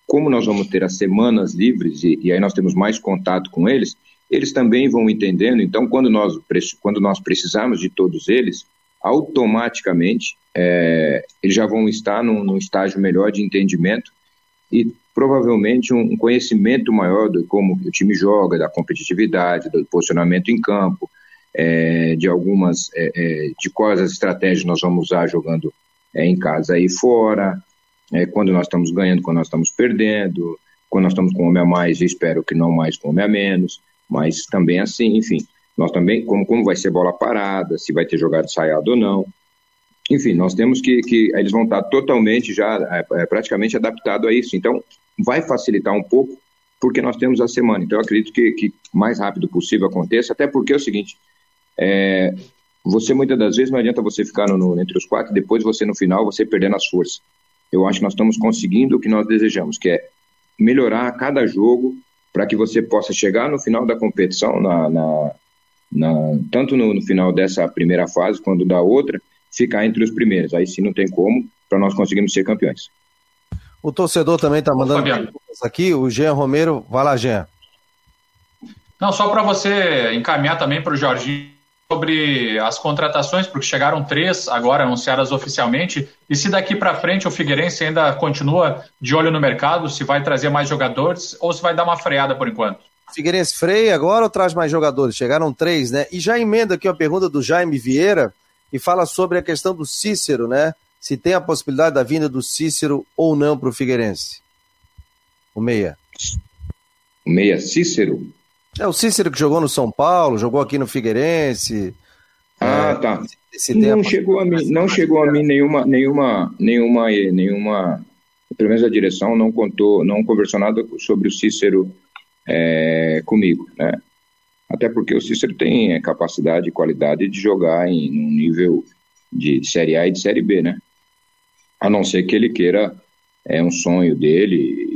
como nós vamos ter as semanas livres e, e, aí nós temos mais contato com eles, eles também vão entendendo. Então, quando nós, quando nós precisarmos de todos eles, automaticamente é, eles já vão estar num, num, estágio melhor de entendimento e provavelmente um, um conhecimento maior de como o time joga, da competitividade, do posicionamento em campo, é, de algumas é, é de quais as estratégias nós vamos usar jogando é, em casa e fora, é, quando nós estamos ganhando, quando nós estamos perdendo, quando nós estamos com homem a mais, espero que não mais com homem a menos, mas também assim, enfim. Nós também, como, como vai ser bola parada, se vai ter jogado ensaiado ou não. Enfim, nós temos que, que eles vão estar totalmente já, é, é, praticamente adaptado a isso. Então, vai facilitar um pouco, porque nós temos a semana. Então, eu acredito que, que mais rápido possível aconteça, até porque é o seguinte, é, você muitas das vezes não adianta você ficar no, no, entre os quatro, depois você no final, você perdendo as forças. Eu acho que nós estamos conseguindo o que nós desejamos, que é melhorar cada jogo para que você possa chegar no final da competição, na, na, na tanto no, no, final dessa primeira fase quanto da outra, ficar entre os primeiros. Aí sim não tem como para nós conseguirmos ser campeões. O torcedor também está mandando perguntas aqui. O Jean Romero, vai lá, Jean. Não, só para você encaminhar também para o Jorginho sobre as contratações, porque chegaram três agora anunciadas oficialmente. E se daqui para frente o Figueirense ainda continua de olho no mercado, se vai trazer mais jogadores ou se vai dar uma freada por enquanto? Figueirense freia agora ou traz mais jogadores? Chegaram três, né? E já emenda aqui a pergunta do Jaime Vieira, e fala sobre a questão do Cícero, né? Se tem a possibilidade da vinda do Cícero ou não para o Figueirense. O Meia. O Meia Cícero? É o Cícero que jogou no São Paulo, jogou aqui no Figueirense. Ah, é, tá. não chegou a mim, não chegou a mim nenhuma, nenhuma, nenhuma, nenhuma. Pelo menos a direção não contou, não conversou nada sobre o Cícero é, comigo, né? Até porque o Cícero tem é, capacidade e qualidade de jogar em um nível de Série A e de Série B, né? A não ser que ele queira, é um sonho dele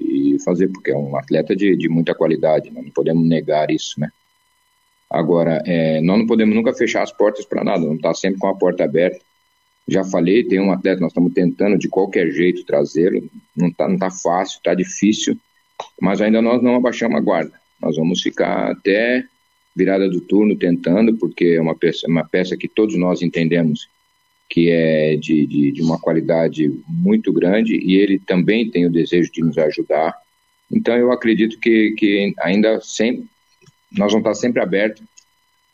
fazer, porque é um atleta de, de muita qualidade, né? não podemos negar isso, né? Agora, é, nós não podemos nunca fechar as portas para nada, não está sempre com a porta aberta. Já falei, tem um atleta, nós estamos tentando de qualquer jeito trazê-lo, não está não tá fácil, está difícil, mas ainda nós não abaixamos a guarda. Nós vamos ficar até virada do turno tentando, porque é uma peça, uma peça que todos nós entendemos que é de, de, de, uma qualidade muito grande e ele também tem o desejo de nos ajudar. Então eu acredito que, que ainda sempre, nós vamos estar sempre abertos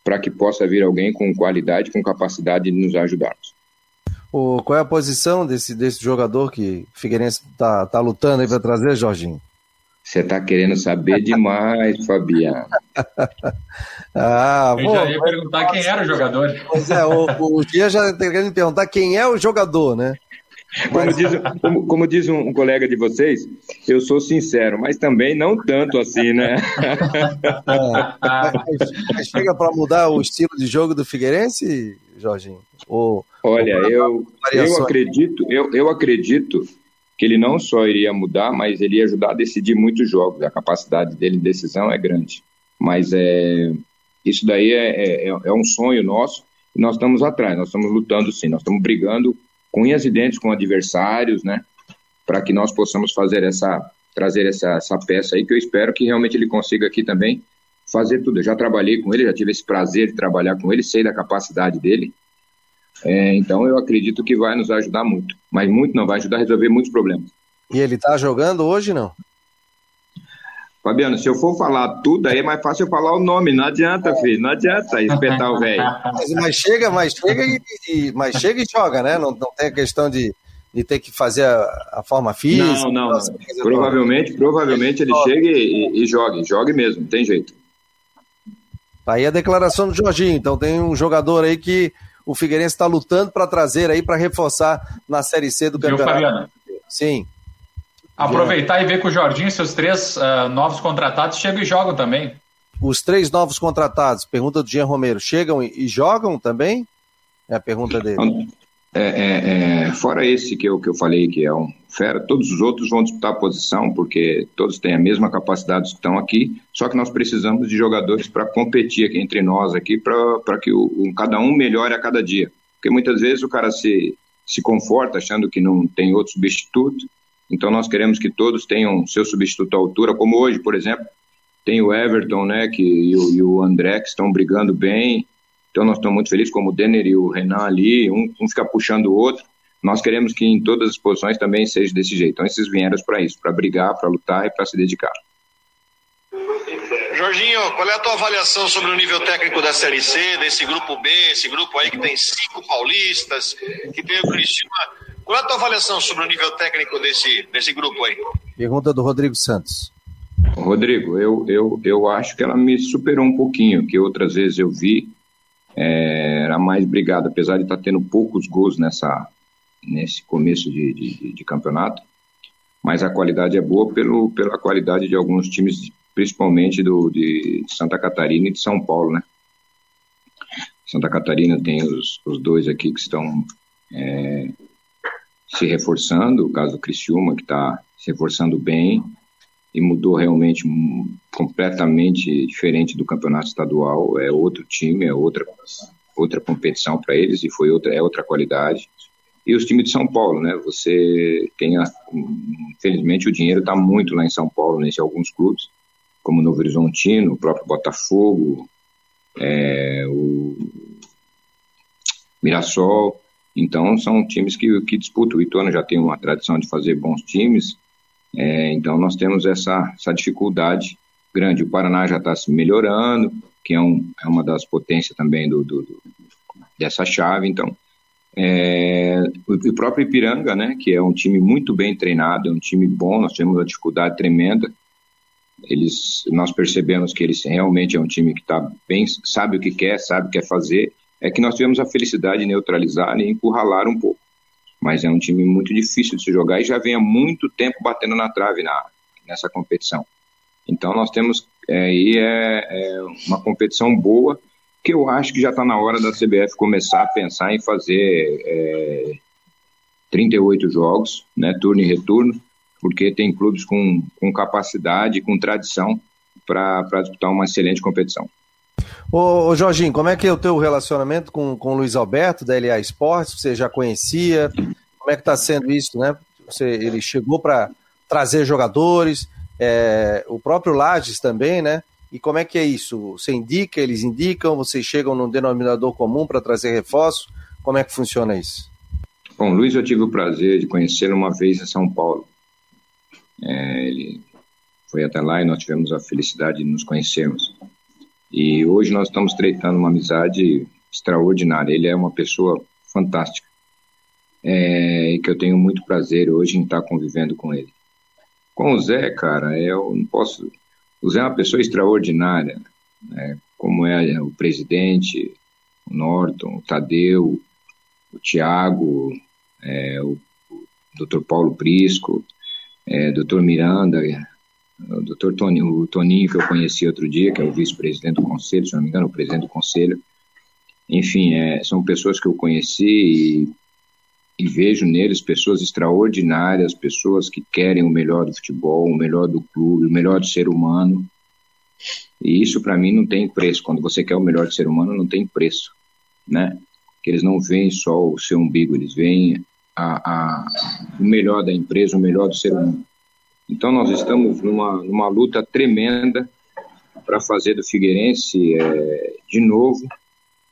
para que possa vir alguém com qualidade, com capacidade de nos ajudarmos. O, qual é a posição desse, desse jogador que o Figueirense está tá lutando aí para trazer, Jorginho? Você está querendo saber demais, [laughs] Fabiano. [laughs] ah, Eu bom, já ia perguntar quem era o jogador. Pois é, o, o Dia já está querendo perguntar quem é o jogador, né? [laughs] Como diz, como, como diz um, um, colega de vocês, eu sou sincero, mas também não tanto assim, né? É, mas, [laughs] chega para mudar o estilo de jogo do Figueirense, Jorginho? Ou, Olha, ou eu, eu acredito, eu, eu acredito que ele não só iria mudar, mas ele ia ajudar a decidir muitos jogos. A capacidade dele de decisão é grande. Mas é, isso daí é, é, é um sonho nosso e nós estamos atrás, nós estamos lutando sim, nós estamos brigando com unhas e dentes com adversários, né? Para que nós possamos fazer essa, trazer essa, essa peça aí, que eu espero que realmente ele consiga aqui também fazer tudo. Eu já trabalhei com ele, já tive esse prazer de trabalhar com ele, sei da capacidade dele. É, então eu acredito que vai nos ajudar muito, mas muito não vai ajudar a resolver muitos problemas. E ele está jogando hoje não? Fabiano, se eu for falar tudo, aí é mais fácil eu falar o nome. Não adianta, filho. Não adianta espetar o velho. Mas, mas, chega, mas chega e, e, mas chega e joga, né? Não, não tem a questão de, de ter que fazer a, a forma física. Não, não. Provavelmente, provavelmente ele chegue e, e jogue. Jogue mesmo, tem jeito. Tá aí a declaração do Jorginho. Então tem um jogador aí que o Figueirense está lutando para trazer aí para reforçar na Série C do campeonato. Viu, Fabiana? Sim. Aproveitar e ver com o Jorginho se os três uh, novos contratados chegam e jogam também. Os três novos contratados, pergunta do Jean Romero, chegam e, e jogam também? É a pergunta dele. É, é, é, fora esse que eu, que eu falei que é um fera, todos os outros vão disputar a posição, porque todos têm a mesma capacidade que estão aqui, só que nós precisamos de jogadores para competir aqui entre nós aqui, para que o, um, cada um melhore a cada dia. Porque muitas vezes o cara se, se conforta achando que não tem outro substituto, então nós queremos que todos tenham seu substituto à altura, como hoje, por exemplo, tem o Everton né, que, e, o, e o André que estão brigando bem, então nós estamos muito felizes, como o Denner e o Renan ali, um, um fica puxando o outro. Nós queremos que em todas as posições também seja desse jeito. Então esses vieram para isso, para brigar, para lutar e para se dedicar. Jorginho, qual é a tua avaliação sobre o nível técnico da Série C, desse grupo B, esse grupo aí que tem cinco paulistas, que tem o Cristiano? Qual é a tua avaliação sobre o nível técnico desse, desse grupo aí? Pergunta do Rodrigo Santos. Rodrigo, eu, eu, eu acho que ela me superou um pouquinho, que outras vezes eu vi, é, era mais brigada, apesar de estar tá tendo poucos gols nessa, nesse começo de, de, de, campeonato, mas a qualidade é boa pelo, pela qualidade de alguns times, principalmente do, de Santa Catarina e de São Paulo, né? Santa Catarina tem os, os dois aqui que estão é, se reforçando, o caso do Criciúma, que está se reforçando bem, e mudou realmente completamente diferente do campeonato estadual. É outro time, é outra outra competição para eles e foi outra é outra qualidade. E os times de São Paulo, né? Você tem, a, infelizmente, o dinheiro está muito lá em São Paulo, nesse alguns clubes, como Novo Horizontino, o próprio Botafogo, é, o Mirassol. Então, são times que, que disputam. O Ituano já tem uma tradição de fazer bons times, é, então, nós temos essa, essa dificuldade grande. O Paraná já está se melhorando, que é, um, é uma das potências também do, do, do dessa chave. Então, é, o, próprio Ipiranga, né, que é um time muito bem treinado, é um time bom, nós temos uma dificuldade tremenda. Eles, nós percebemos que eles realmente é um time que tá bem, sabe o que quer, sabe o que quer fazer. É que nós tivemos a felicidade de neutralizar e encurralar um pouco mas é um time muito difícil de se jogar e já vem há muito tempo batendo na trave na, nessa competição. Então nós temos é, aí é, é, uma competição boa que eu acho que já está na hora da CBF começar a pensar em fazer é, 38 jogos, né, turno e retorno, porque tem clubes com, com capacidade, com tradição para disputar uma excelente competição. Ô, ô, Jorginho, como é que é o teu relacionamento com, com o Luiz Alberto, da LA Esportes? Você já conhecia? Como é que está sendo isso, né? Você, ele chegou para trazer jogadores, é, o próprio Lages também, né? E como é que é isso? Você indica, eles indicam, vocês chegam num denominador comum para trazer reforço? Como é que funciona isso? Bom, Luiz, eu tive o prazer de conhecê-lo uma vez em São Paulo. É, ele foi até lá e nós tivemos a felicidade de nos conhecermos. E hoje nós estamos tratando uma amizade extraordinária. Ele é uma pessoa fantástica. É, que eu tenho muito prazer hoje em estar convivendo com ele. Com o Zé, cara, eu não posso. O Zé é uma pessoa extraordinária, né? como é o presidente, o Norton, o Tadeu, o Tiago, é, o, o Dr. Paulo Prisco, é, Dr. Miranda, o doutor Tony, o Toninho, que eu conheci outro dia, que é o vice-presidente do conselho, se não me engano, o presidente do conselho. Enfim, é, são pessoas que eu conheci e, e, vejo neles pessoas extraordinárias, pessoas que querem o melhor do futebol, o melhor do clube, o melhor do ser humano. E isso, para mim, não tem preço. Quando você quer o melhor do ser humano, não tem preço, né? Que eles não veem só o seu umbigo, eles veem a, a, o melhor da empresa, o melhor do ser humano. Então nós estamos numa, numa luta tremenda para fazer do Figueirense é, de novo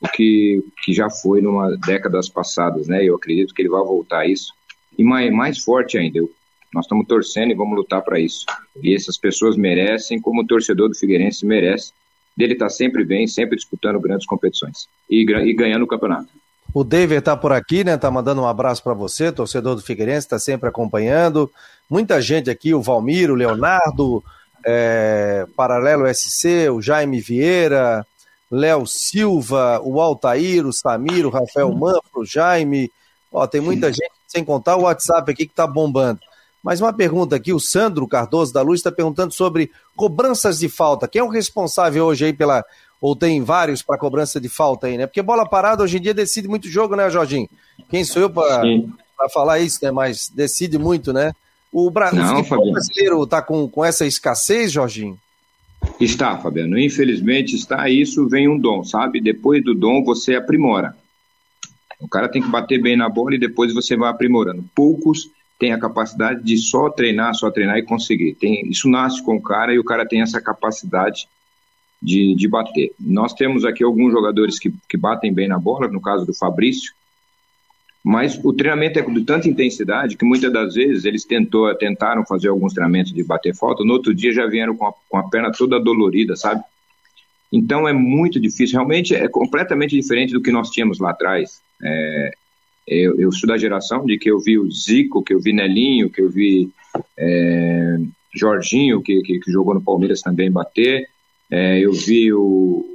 o que, que já foi numa décadas passadas, né? Eu acredito que ele vai voltar a isso e mais, mais forte ainda. Eu, nós estamos torcendo e vamos lutar para isso. E essas pessoas merecem, como o torcedor do Figueirense merece, dele estar tá sempre bem, sempre disputando grandes competições e, e ganhando o campeonato. O David está por aqui, né? Tá mandando um abraço para você, torcedor do Figueirense, está sempre acompanhando. Muita gente aqui, o Valmiro, o Leonardo, é, Paralelo SC, o Jaime Vieira, Léo Silva, o Altair, o Samir, o Rafael Manfro, o Jaime. Ó, tem muita gente, sem contar o WhatsApp aqui que está bombando. Mas uma pergunta aqui, o Sandro Cardoso da Luz está perguntando sobre cobranças de falta. Quem é o responsável hoje aí pela. Ou tem vários para cobrança de falta aí, né? Porque bola parada hoje em dia decide muito jogo, né, Jorginho? Quem sou eu para falar isso, né? Mas decide muito, né? O, Bra... Não, o futebol brasileiro está com, com essa escassez, Jorginho? Está, Fabiano. Infelizmente está. Isso vem um dom, sabe? Depois do dom você aprimora. O cara tem que bater bem na bola e depois você vai aprimorando. Poucos têm a capacidade de só treinar, só treinar e conseguir. Tem, isso nasce com o cara e o cara tem essa capacidade de, de bater. Nós temos aqui alguns jogadores que, que batem bem na bola, no caso do Fabrício, mas o treinamento é de tanta intensidade que muitas das vezes eles tentou, tentaram fazer alguns treinamentos de bater falta, no outro dia já vieram com a, com a perna toda dolorida, sabe? Então é muito difícil, realmente é completamente diferente do que nós tínhamos lá atrás. É, eu, eu, sou da geração de que eu vi o Zico, que eu vi Nelinho, que eu vi é, Jorginho, que, que, que jogou no Palmeiras também, bater. É, eu vi o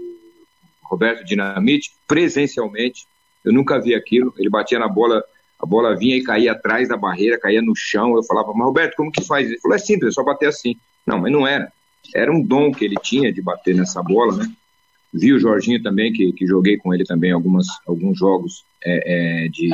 Roberto Dinamite presencialmente. Eu nunca vi aquilo. Ele batia na bola, a bola vinha e caía atrás da barreira, caía no chão. Eu falava, mas Roberto, como que faz? Ele falou, é simples, é só bater assim. Não, mas não era. Era um dom que ele tinha de bater nessa bola, né? Vi o Jorginho também, que, que joguei com ele também algumas, alguns jogos é, é, de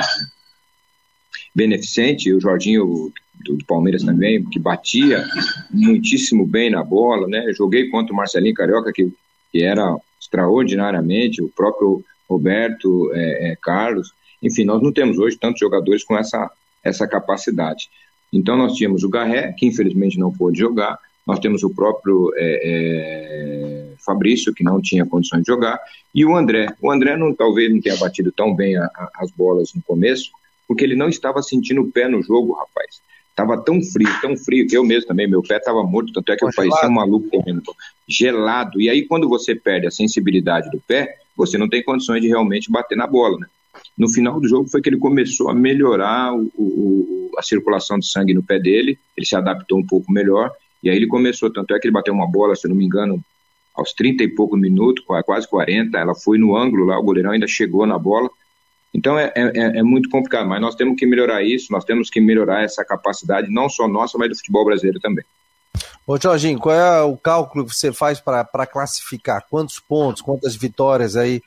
beneficente. O Jorginho do, Palmeiras também, que batia muitíssimo bem na bola, né? Joguei contra o Marcelinho Carioca, que, que era extraordinariamente, o próprio Roberto é, é, Carlos. Enfim, nós não temos hoje tantos jogadores com essa, essa capacidade. Então nós tínhamos o Garré, que infelizmente não pôde jogar, nós temos o próprio é, é, Fabrício, que não tinha condições de jogar, e o André. O André não, talvez não tenha batido tão bem a, a, as bolas no começo, porque ele não estava sentindo o pé no jogo, rapaz. Tava tão frio, tão frio, que eu mesmo também, meu pé estava morto, tanto é que eu parecia um maluco correndo. Gelado. E aí, quando você perde a sensibilidade do pé, você não tem condições de realmente bater na bola, né? No final do jogo foi que ele começou a melhorar o, o, a circulação de sangue no pé dele, ele se adaptou um pouco melhor, e aí ele começou, tanto é que ele bateu uma bola, se não me engano, aos 30 e poucos minutos, quase 40, ela foi no ângulo lá, o goleirão ainda chegou na bola, então é, é, é, muito complicado, mas nós temos que melhorar isso, nós temos que melhorar essa capacidade, não só nossa, mas do futebol brasileiro também. Ô Jorginho, qual é o cálculo que você faz para classificar? Quantos pontos, quantas vitórias aí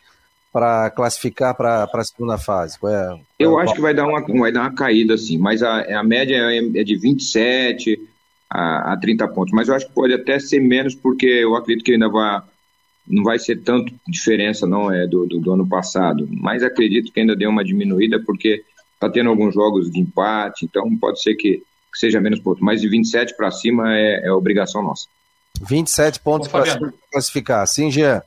para classificar para a segunda fase? Qual é, qual Eu é acho que vai dar, uma, vai dar uma caída, assim, mas a, a média é, é de 27 a, a 30 pontos, mas eu acho que pode até ser menos, porque eu acredito que ainda vai não vai ser tanto diferença não é do, do, do, ano passado, mas acredito que ainda deu uma diminuída porque está tendo alguns jogos de empate, então pode ser que, seja menos pontos, mas de 27 para cima é, é, obrigação nossa. 27 pontos para classificar, sim, Jean.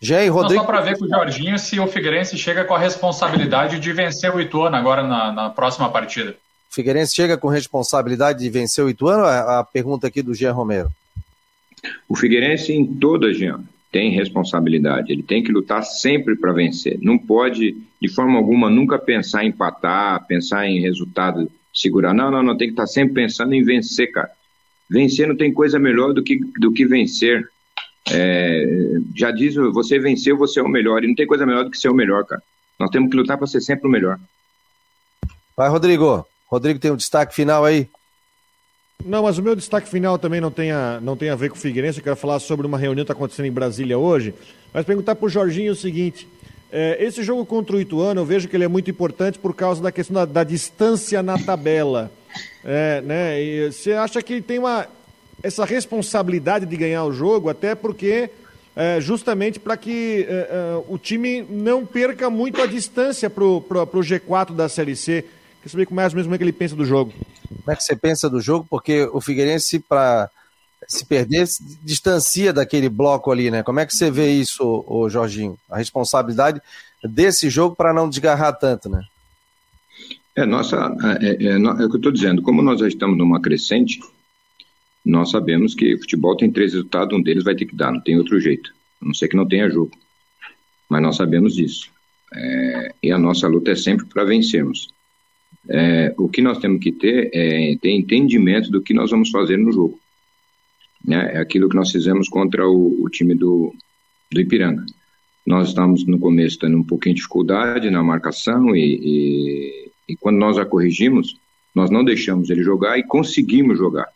Jean e Rodrigo. Não, só para ver com o Jorginho se o Figueirense chega com a responsabilidade de vencer o Ituano agora na, na próxima partida. Figueirense chega com responsabilidade de vencer o Ituano? É a pergunta aqui do Jean Romero. O Figueirense em toda, Jean tem responsabilidade, ele tem que lutar sempre para vencer. Não pode, de forma alguma, nunca pensar em empatar, pensar em resultado segurar. Não, não, não, tem que estar tá sempre pensando em vencer, cara. Vencer não tem coisa melhor do que, do que vencer. É, já diz, você venceu, você é o melhor. E não tem coisa melhor do que ser o melhor, cara. Nós temos que lutar para ser sempre o melhor. Vai, Rodrigo. Rodrigo tem um destaque final aí. Não, mas o meu destaque final também não tem a, não tem a ver com o Figueirense. Eu quero falar sobre uma reunião que está acontecendo em Brasília hoje. Mas perguntar para o Jorginho o seguinte: é, esse jogo contra o Ituano, eu vejo que ele é muito importante por causa da questão da, da distância na tabela. [laughs] É, né? E você acha que tem uma, essa responsabilidade de ganhar o jogo, até porque é, justamente para que é, é, o time não perca muito a distância para o G4 da Série C. Quer saber mais ou menos como é que ele pensa do jogo. Como é que você pensa do jogo? Porque o Figueirense, para se perder, se distancia daquele bloco ali, né? Como é que você vê isso, ô, Jorginho? A responsabilidade desse jogo para não desgarrar tanto, né? É, nossa, é, é, é, é o que eu estou dizendo, como nós já estamos numa crescente, nós sabemos que o futebol tem três resultados, um deles vai ter que dar, não tem outro jeito, a não ser que não tenha jogo. Mas nós sabemos disso. É, e a nossa luta é sempre para vencermos. É, o que nós temos que ter é ter entendimento do que nós vamos fazer no jogo. Né? É aquilo que nós fizemos contra o, o time do, do Ipiranga. Nós estamos no começo tendo um pouquinho de dificuldade na marcação e, e, e quando nós a corrigimos, nós não deixamos ele jogar e conseguimos jogar.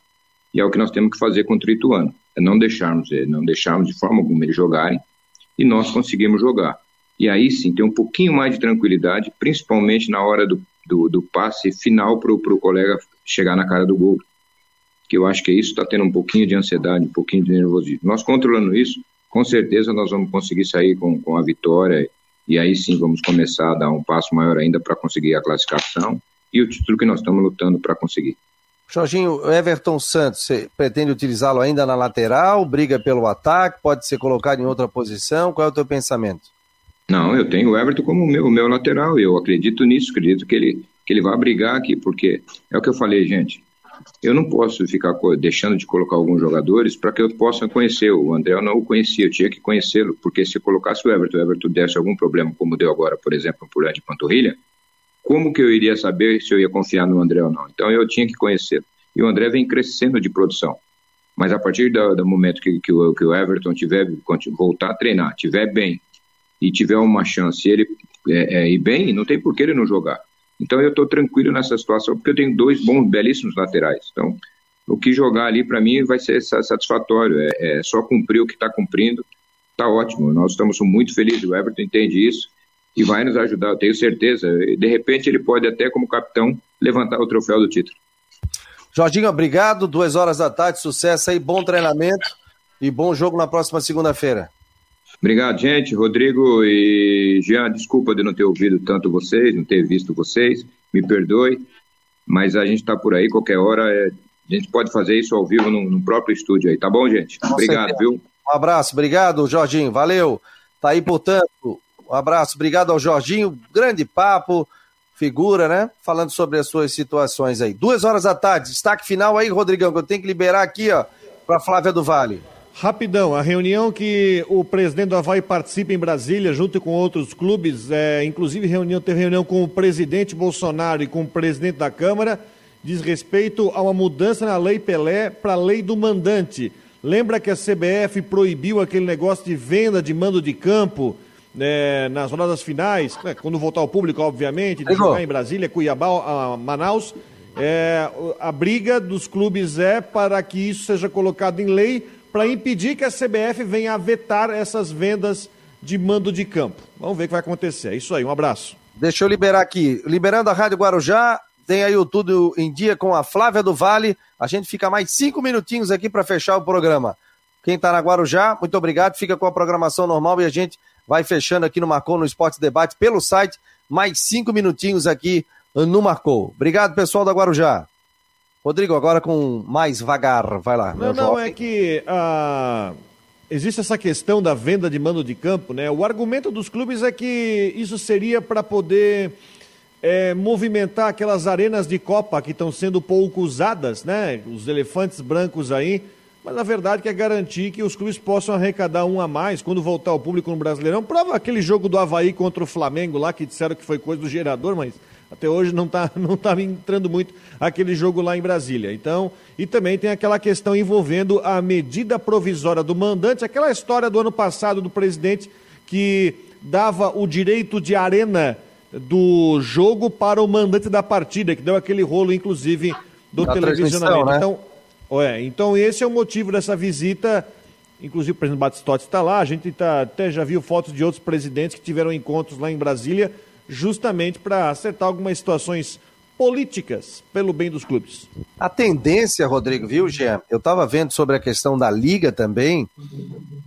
E é o que nós temos que fazer contra o Ituano, é não deixarmos ele, não deixarmos de forma alguma eles jogarem e nós conseguimos jogar. E aí sim, ter um pouquinho mais de tranquilidade, principalmente na hora do do, do passe final para o colega chegar na cara do gol. Que eu acho que isso está tendo um pouquinho de ansiedade, um pouquinho de nervosismo. Nós controlando isso, com certeza nós vamos conseguir sair com, com a vitória e aí sim vamos começar a dar um passo maior ainda para conseguir a classificação e o título que nós estamos lutando para conseguir. Jorginho, Everton Santos, você pretende utilizá-lo ainda na lateral, briga pelo ataque, pode ser colocado em outra posição? Qual é o teu pensamento? Não, eu tenho o Everton como meu, meu lateral, eu acredito nisso, acredito que ele, que ele vai brigar aqui, porque é o que eu falei, gente. Eu não posso ficar deixando de colocar alguns jogadores para que eu possa conhecer. O André eu não o conhecia, eu tinha que conhecê-lo, porque se colocasse o Everton, o Everton desse algum problema, como deu agora, por exemplo, por de panturrilha, como que eu iria saber se eu ia confiar no André ou não? Então eu tinha que conhecê-lo. E o André vem crescendo de produção. Mas a partir do, do momento que, que, o, que o Everton tiver voltar a treinar, tiver bem e tiver uma chance, ele é, é, ir bem, não tem por que ele não jogar. Então eu estou tranquilo nessa situação porque eu tenho dois bons, belíssimos laterais. Então o que jogar ali para mim vai ser satisfatório. É, é só cumprir o que está cumprindo, está ótimo. Nós estamos muito felizes. O Everton entende isso e vai nos ajudar, eu tenho certeza. De repente ele pode até como capitão levantar o troféu do título. Jorginho, obrigado. Duas horas da tarde, sucesso aí, bom treinamento e bom jogo na próxima segunda-feira. Obrigado, gente. Rodrigo e Jean, desculpa de não ter ouvido tanto vocês, não ter visto vocês, me perdoe, mas a gente está por aí, qualquer hora é... a gente pode fazer isso ao vivo no, no próprio estúdio aí, tá bom, gente? Obrigado, viu? Um abraço, obrigado, Jorginho, valeu. Tá aí, portanto, um abraço, obrigado ao Jorginho, grande papo figura, né? Falando sobre as suas situações aí. Duas horas da tarde, destaque final aí, Rodrigão, que eu tenho que liberar aqui, ó, para Flávia do Vale. Rapidão, a reunião que o presidente do Havaí participa em Brasília, junto com outros clubes, é, inclusive reunião, teve reunião com o presidente Bolsonaro e com o presidente da Câmara, diz respeito a uma mudança na Lei Pelé para a lei do mandante. Lembra que a CBF proibiu aquele negócio de venda de mando de campo é, nas rodadas finais, né, quando voltar ao público, obviamente, de jogar em Brasília, Cuiabá, Manaus. É, a briga dos clubes é para que isso seja colocado em lei para impedir que a CBF venha a vetar essas vendas de mando de campo. Vamos ver o que vai acontecer. É isso aí, um abraço. Deixa eu liberar aqui. Liberando a Rádio Guarujá, tem aí o Tudo em Dia com a Flávia do Vale. A gente fica mais cinco minutinhos aqui para fechar o programa. Quem está na Guarujá, muito obrigado. Fica com a programação normal e a gente vai fechando aqui no Marcou no Esporte Debate pelo site. Mais cinco minutinhos aqui no Marcou. Obrigado, pessoal da Guarujá. Rodrigo, agora com mais vagar, vai lá. Não, não, é que ah, existe essa questão da venda de mando de campo, né? O argumento dos clubes é que isso seria para poder é, movimentar aquelas arenas de Copa que estão sendo pouco usadas, né? Os elefantes brancos aí mas a verdade é que é garantir que os clubes possam arrecadar um a mais quando voltar ao público no Brasileirão. Prova aquele jogo do Havaí contra o Flamengo lá, que disseram que foi coisa do gerador, mas até hoje não está [laughs] não tá entrando muito aquele jogo lá em Brasília. Então, e também tem aquela questão envolvendo a medida provisória do mandante, aquela história do ano passado do presidente que dava o direito de arena do jogo para o mandante da partida, que deu aquele rolo, inclusive, do da televisionamento. Né? Então, então esse é o motivo dessa visita. Inclusive o presidente Batistotti está lá, a gente tá, até já viu fotos de outros presidentes que tiveram encontros lá em Brasília, justamente para acertar algumas situações políticas pelo bem dos clubes. A tendência, Rodrigo, viu, Jean? Eu estava vendo sobre a questão da Liga também.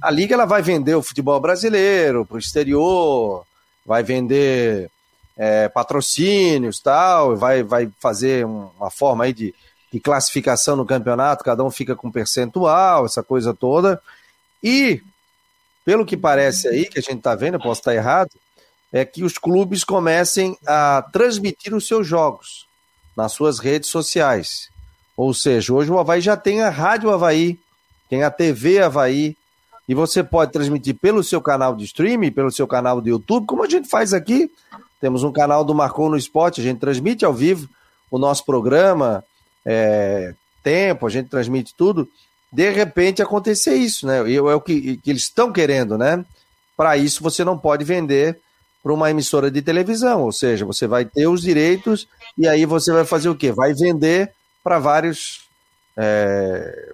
A Liga ela vai vender o futebol brasileiro para o exterior, vai vender é, patrocínios tal, vai, vai fazer uma forma aí de de classificação no campeonato, cada um fica com percentual, essa coisa toda. E, pelo que parece aí, que a gente está vendo, eu posso estar errado, é que os clubes comecem a transmitir os seus jogos nas suas redes sociais. Ou seja, hoje o Havaí já tem a Rádio Havaí, tem a TV Havaí, e você pode transmitir pelo seu canal de streaming, pelo seu canal do YouTube, como a gente faz aqui. Temos um canal do Marcou no Esporte, a gente transmite ao vivo o nosso programa, é, tempo, a gente transmite tudo, de repente acontecer isso, né? E é o que, que eles estão querendo, né? Para isso você não pode vender para uma emissora de televisão, ou seja, você vai ter os direitos e aí você vai fazer o quê? Vai vender para vários é,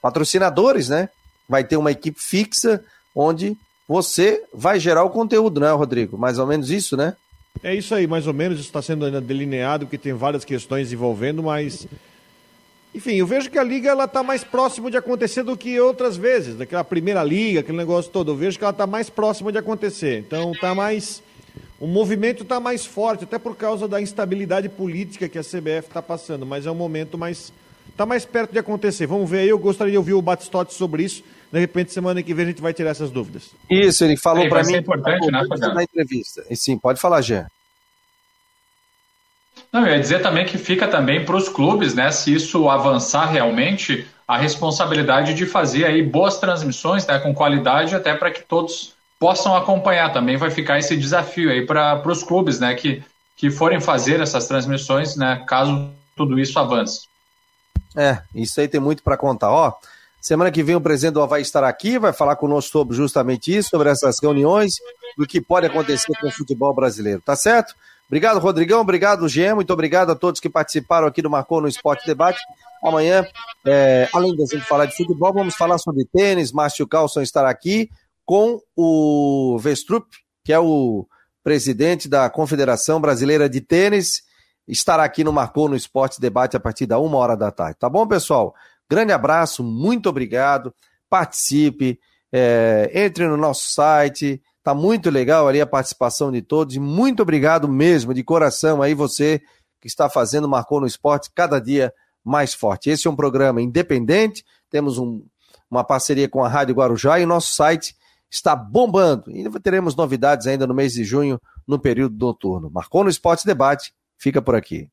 patrocinadores, né? Vai ter uma equipe fixa onde você vai gerar o conteúdo, né, Rodrigo? Mais ou menos isso, né? É isso aí, mais ou menos, isso está sendo ainda delineado, porque tem várias questões envolvendo, mas. Enfim, eu vejo que a liga ela está mais próxima de acontecer do que outras vezes, daquela primeira liga, aquele negócio todo. Eu vejo que ela está mais próxima de acontecer. Então está mais. O movimento está mais forte, até por causa da instabilidade política que a CBF está passando, mas é um momento mais. Está mais perto de acontecer. Vamos ver aí, eu gostaria de ouvir o Batistotti sobre isso. De repente, semana que vem a gente vai tirar essas dúvidas. Isso, ele falou para mim importante, né, na entrevista. E sim, pode falar, Jean. Não, eu ia dizer também que fica também para os clubes, né, se isso avançar realmente, a responsabilidade de fazer aí boas transmissões, né, com qualidade, até para que todos possam acompanhar. Também vai ficar esse desafio aí para os clubes, né, que, que forem fazer essas transmissões, né, caso tudo isso avance. É, isso aí tem muito para contar. Ó, Semana que vem o presidente do Havaí estará aqui, vai falar conosco sobre justamente isso, sobre essas reuniões, do que pode acontecer com o futebol brasileiro, tá certo? Obrigado, Rodrigão, obrigado, Gê, muito obrigado a todos que participaram aqui do Marcou no Esporte Debate. Amanhã, é, além a gente falar de futebol, vamos falar sobre tênis. Márcio Carlson estará aqui com o Vestrup, que é o presidente da Confederação Brasileira de Tênis, estará aqui no Marcou no Esporte Debate a partir da uma hora da tarde. Tá bom, pessoal? Grande abraço, muito obrigado. Participe, é, entre no nosso site. Tá muito legal ali a participação de todos. E muito obrigado mesmo, de coração, aí você que está fazendo Marcou no Esporte cada dia mais forte. Esse é um programa independente, temos um, uma parceria com a Rádio Guarujá e o nosso site está bombando. E teremos novidades ainda no mês de junho, no período noturno. Marcou no Esporte Debate, fica por aqui.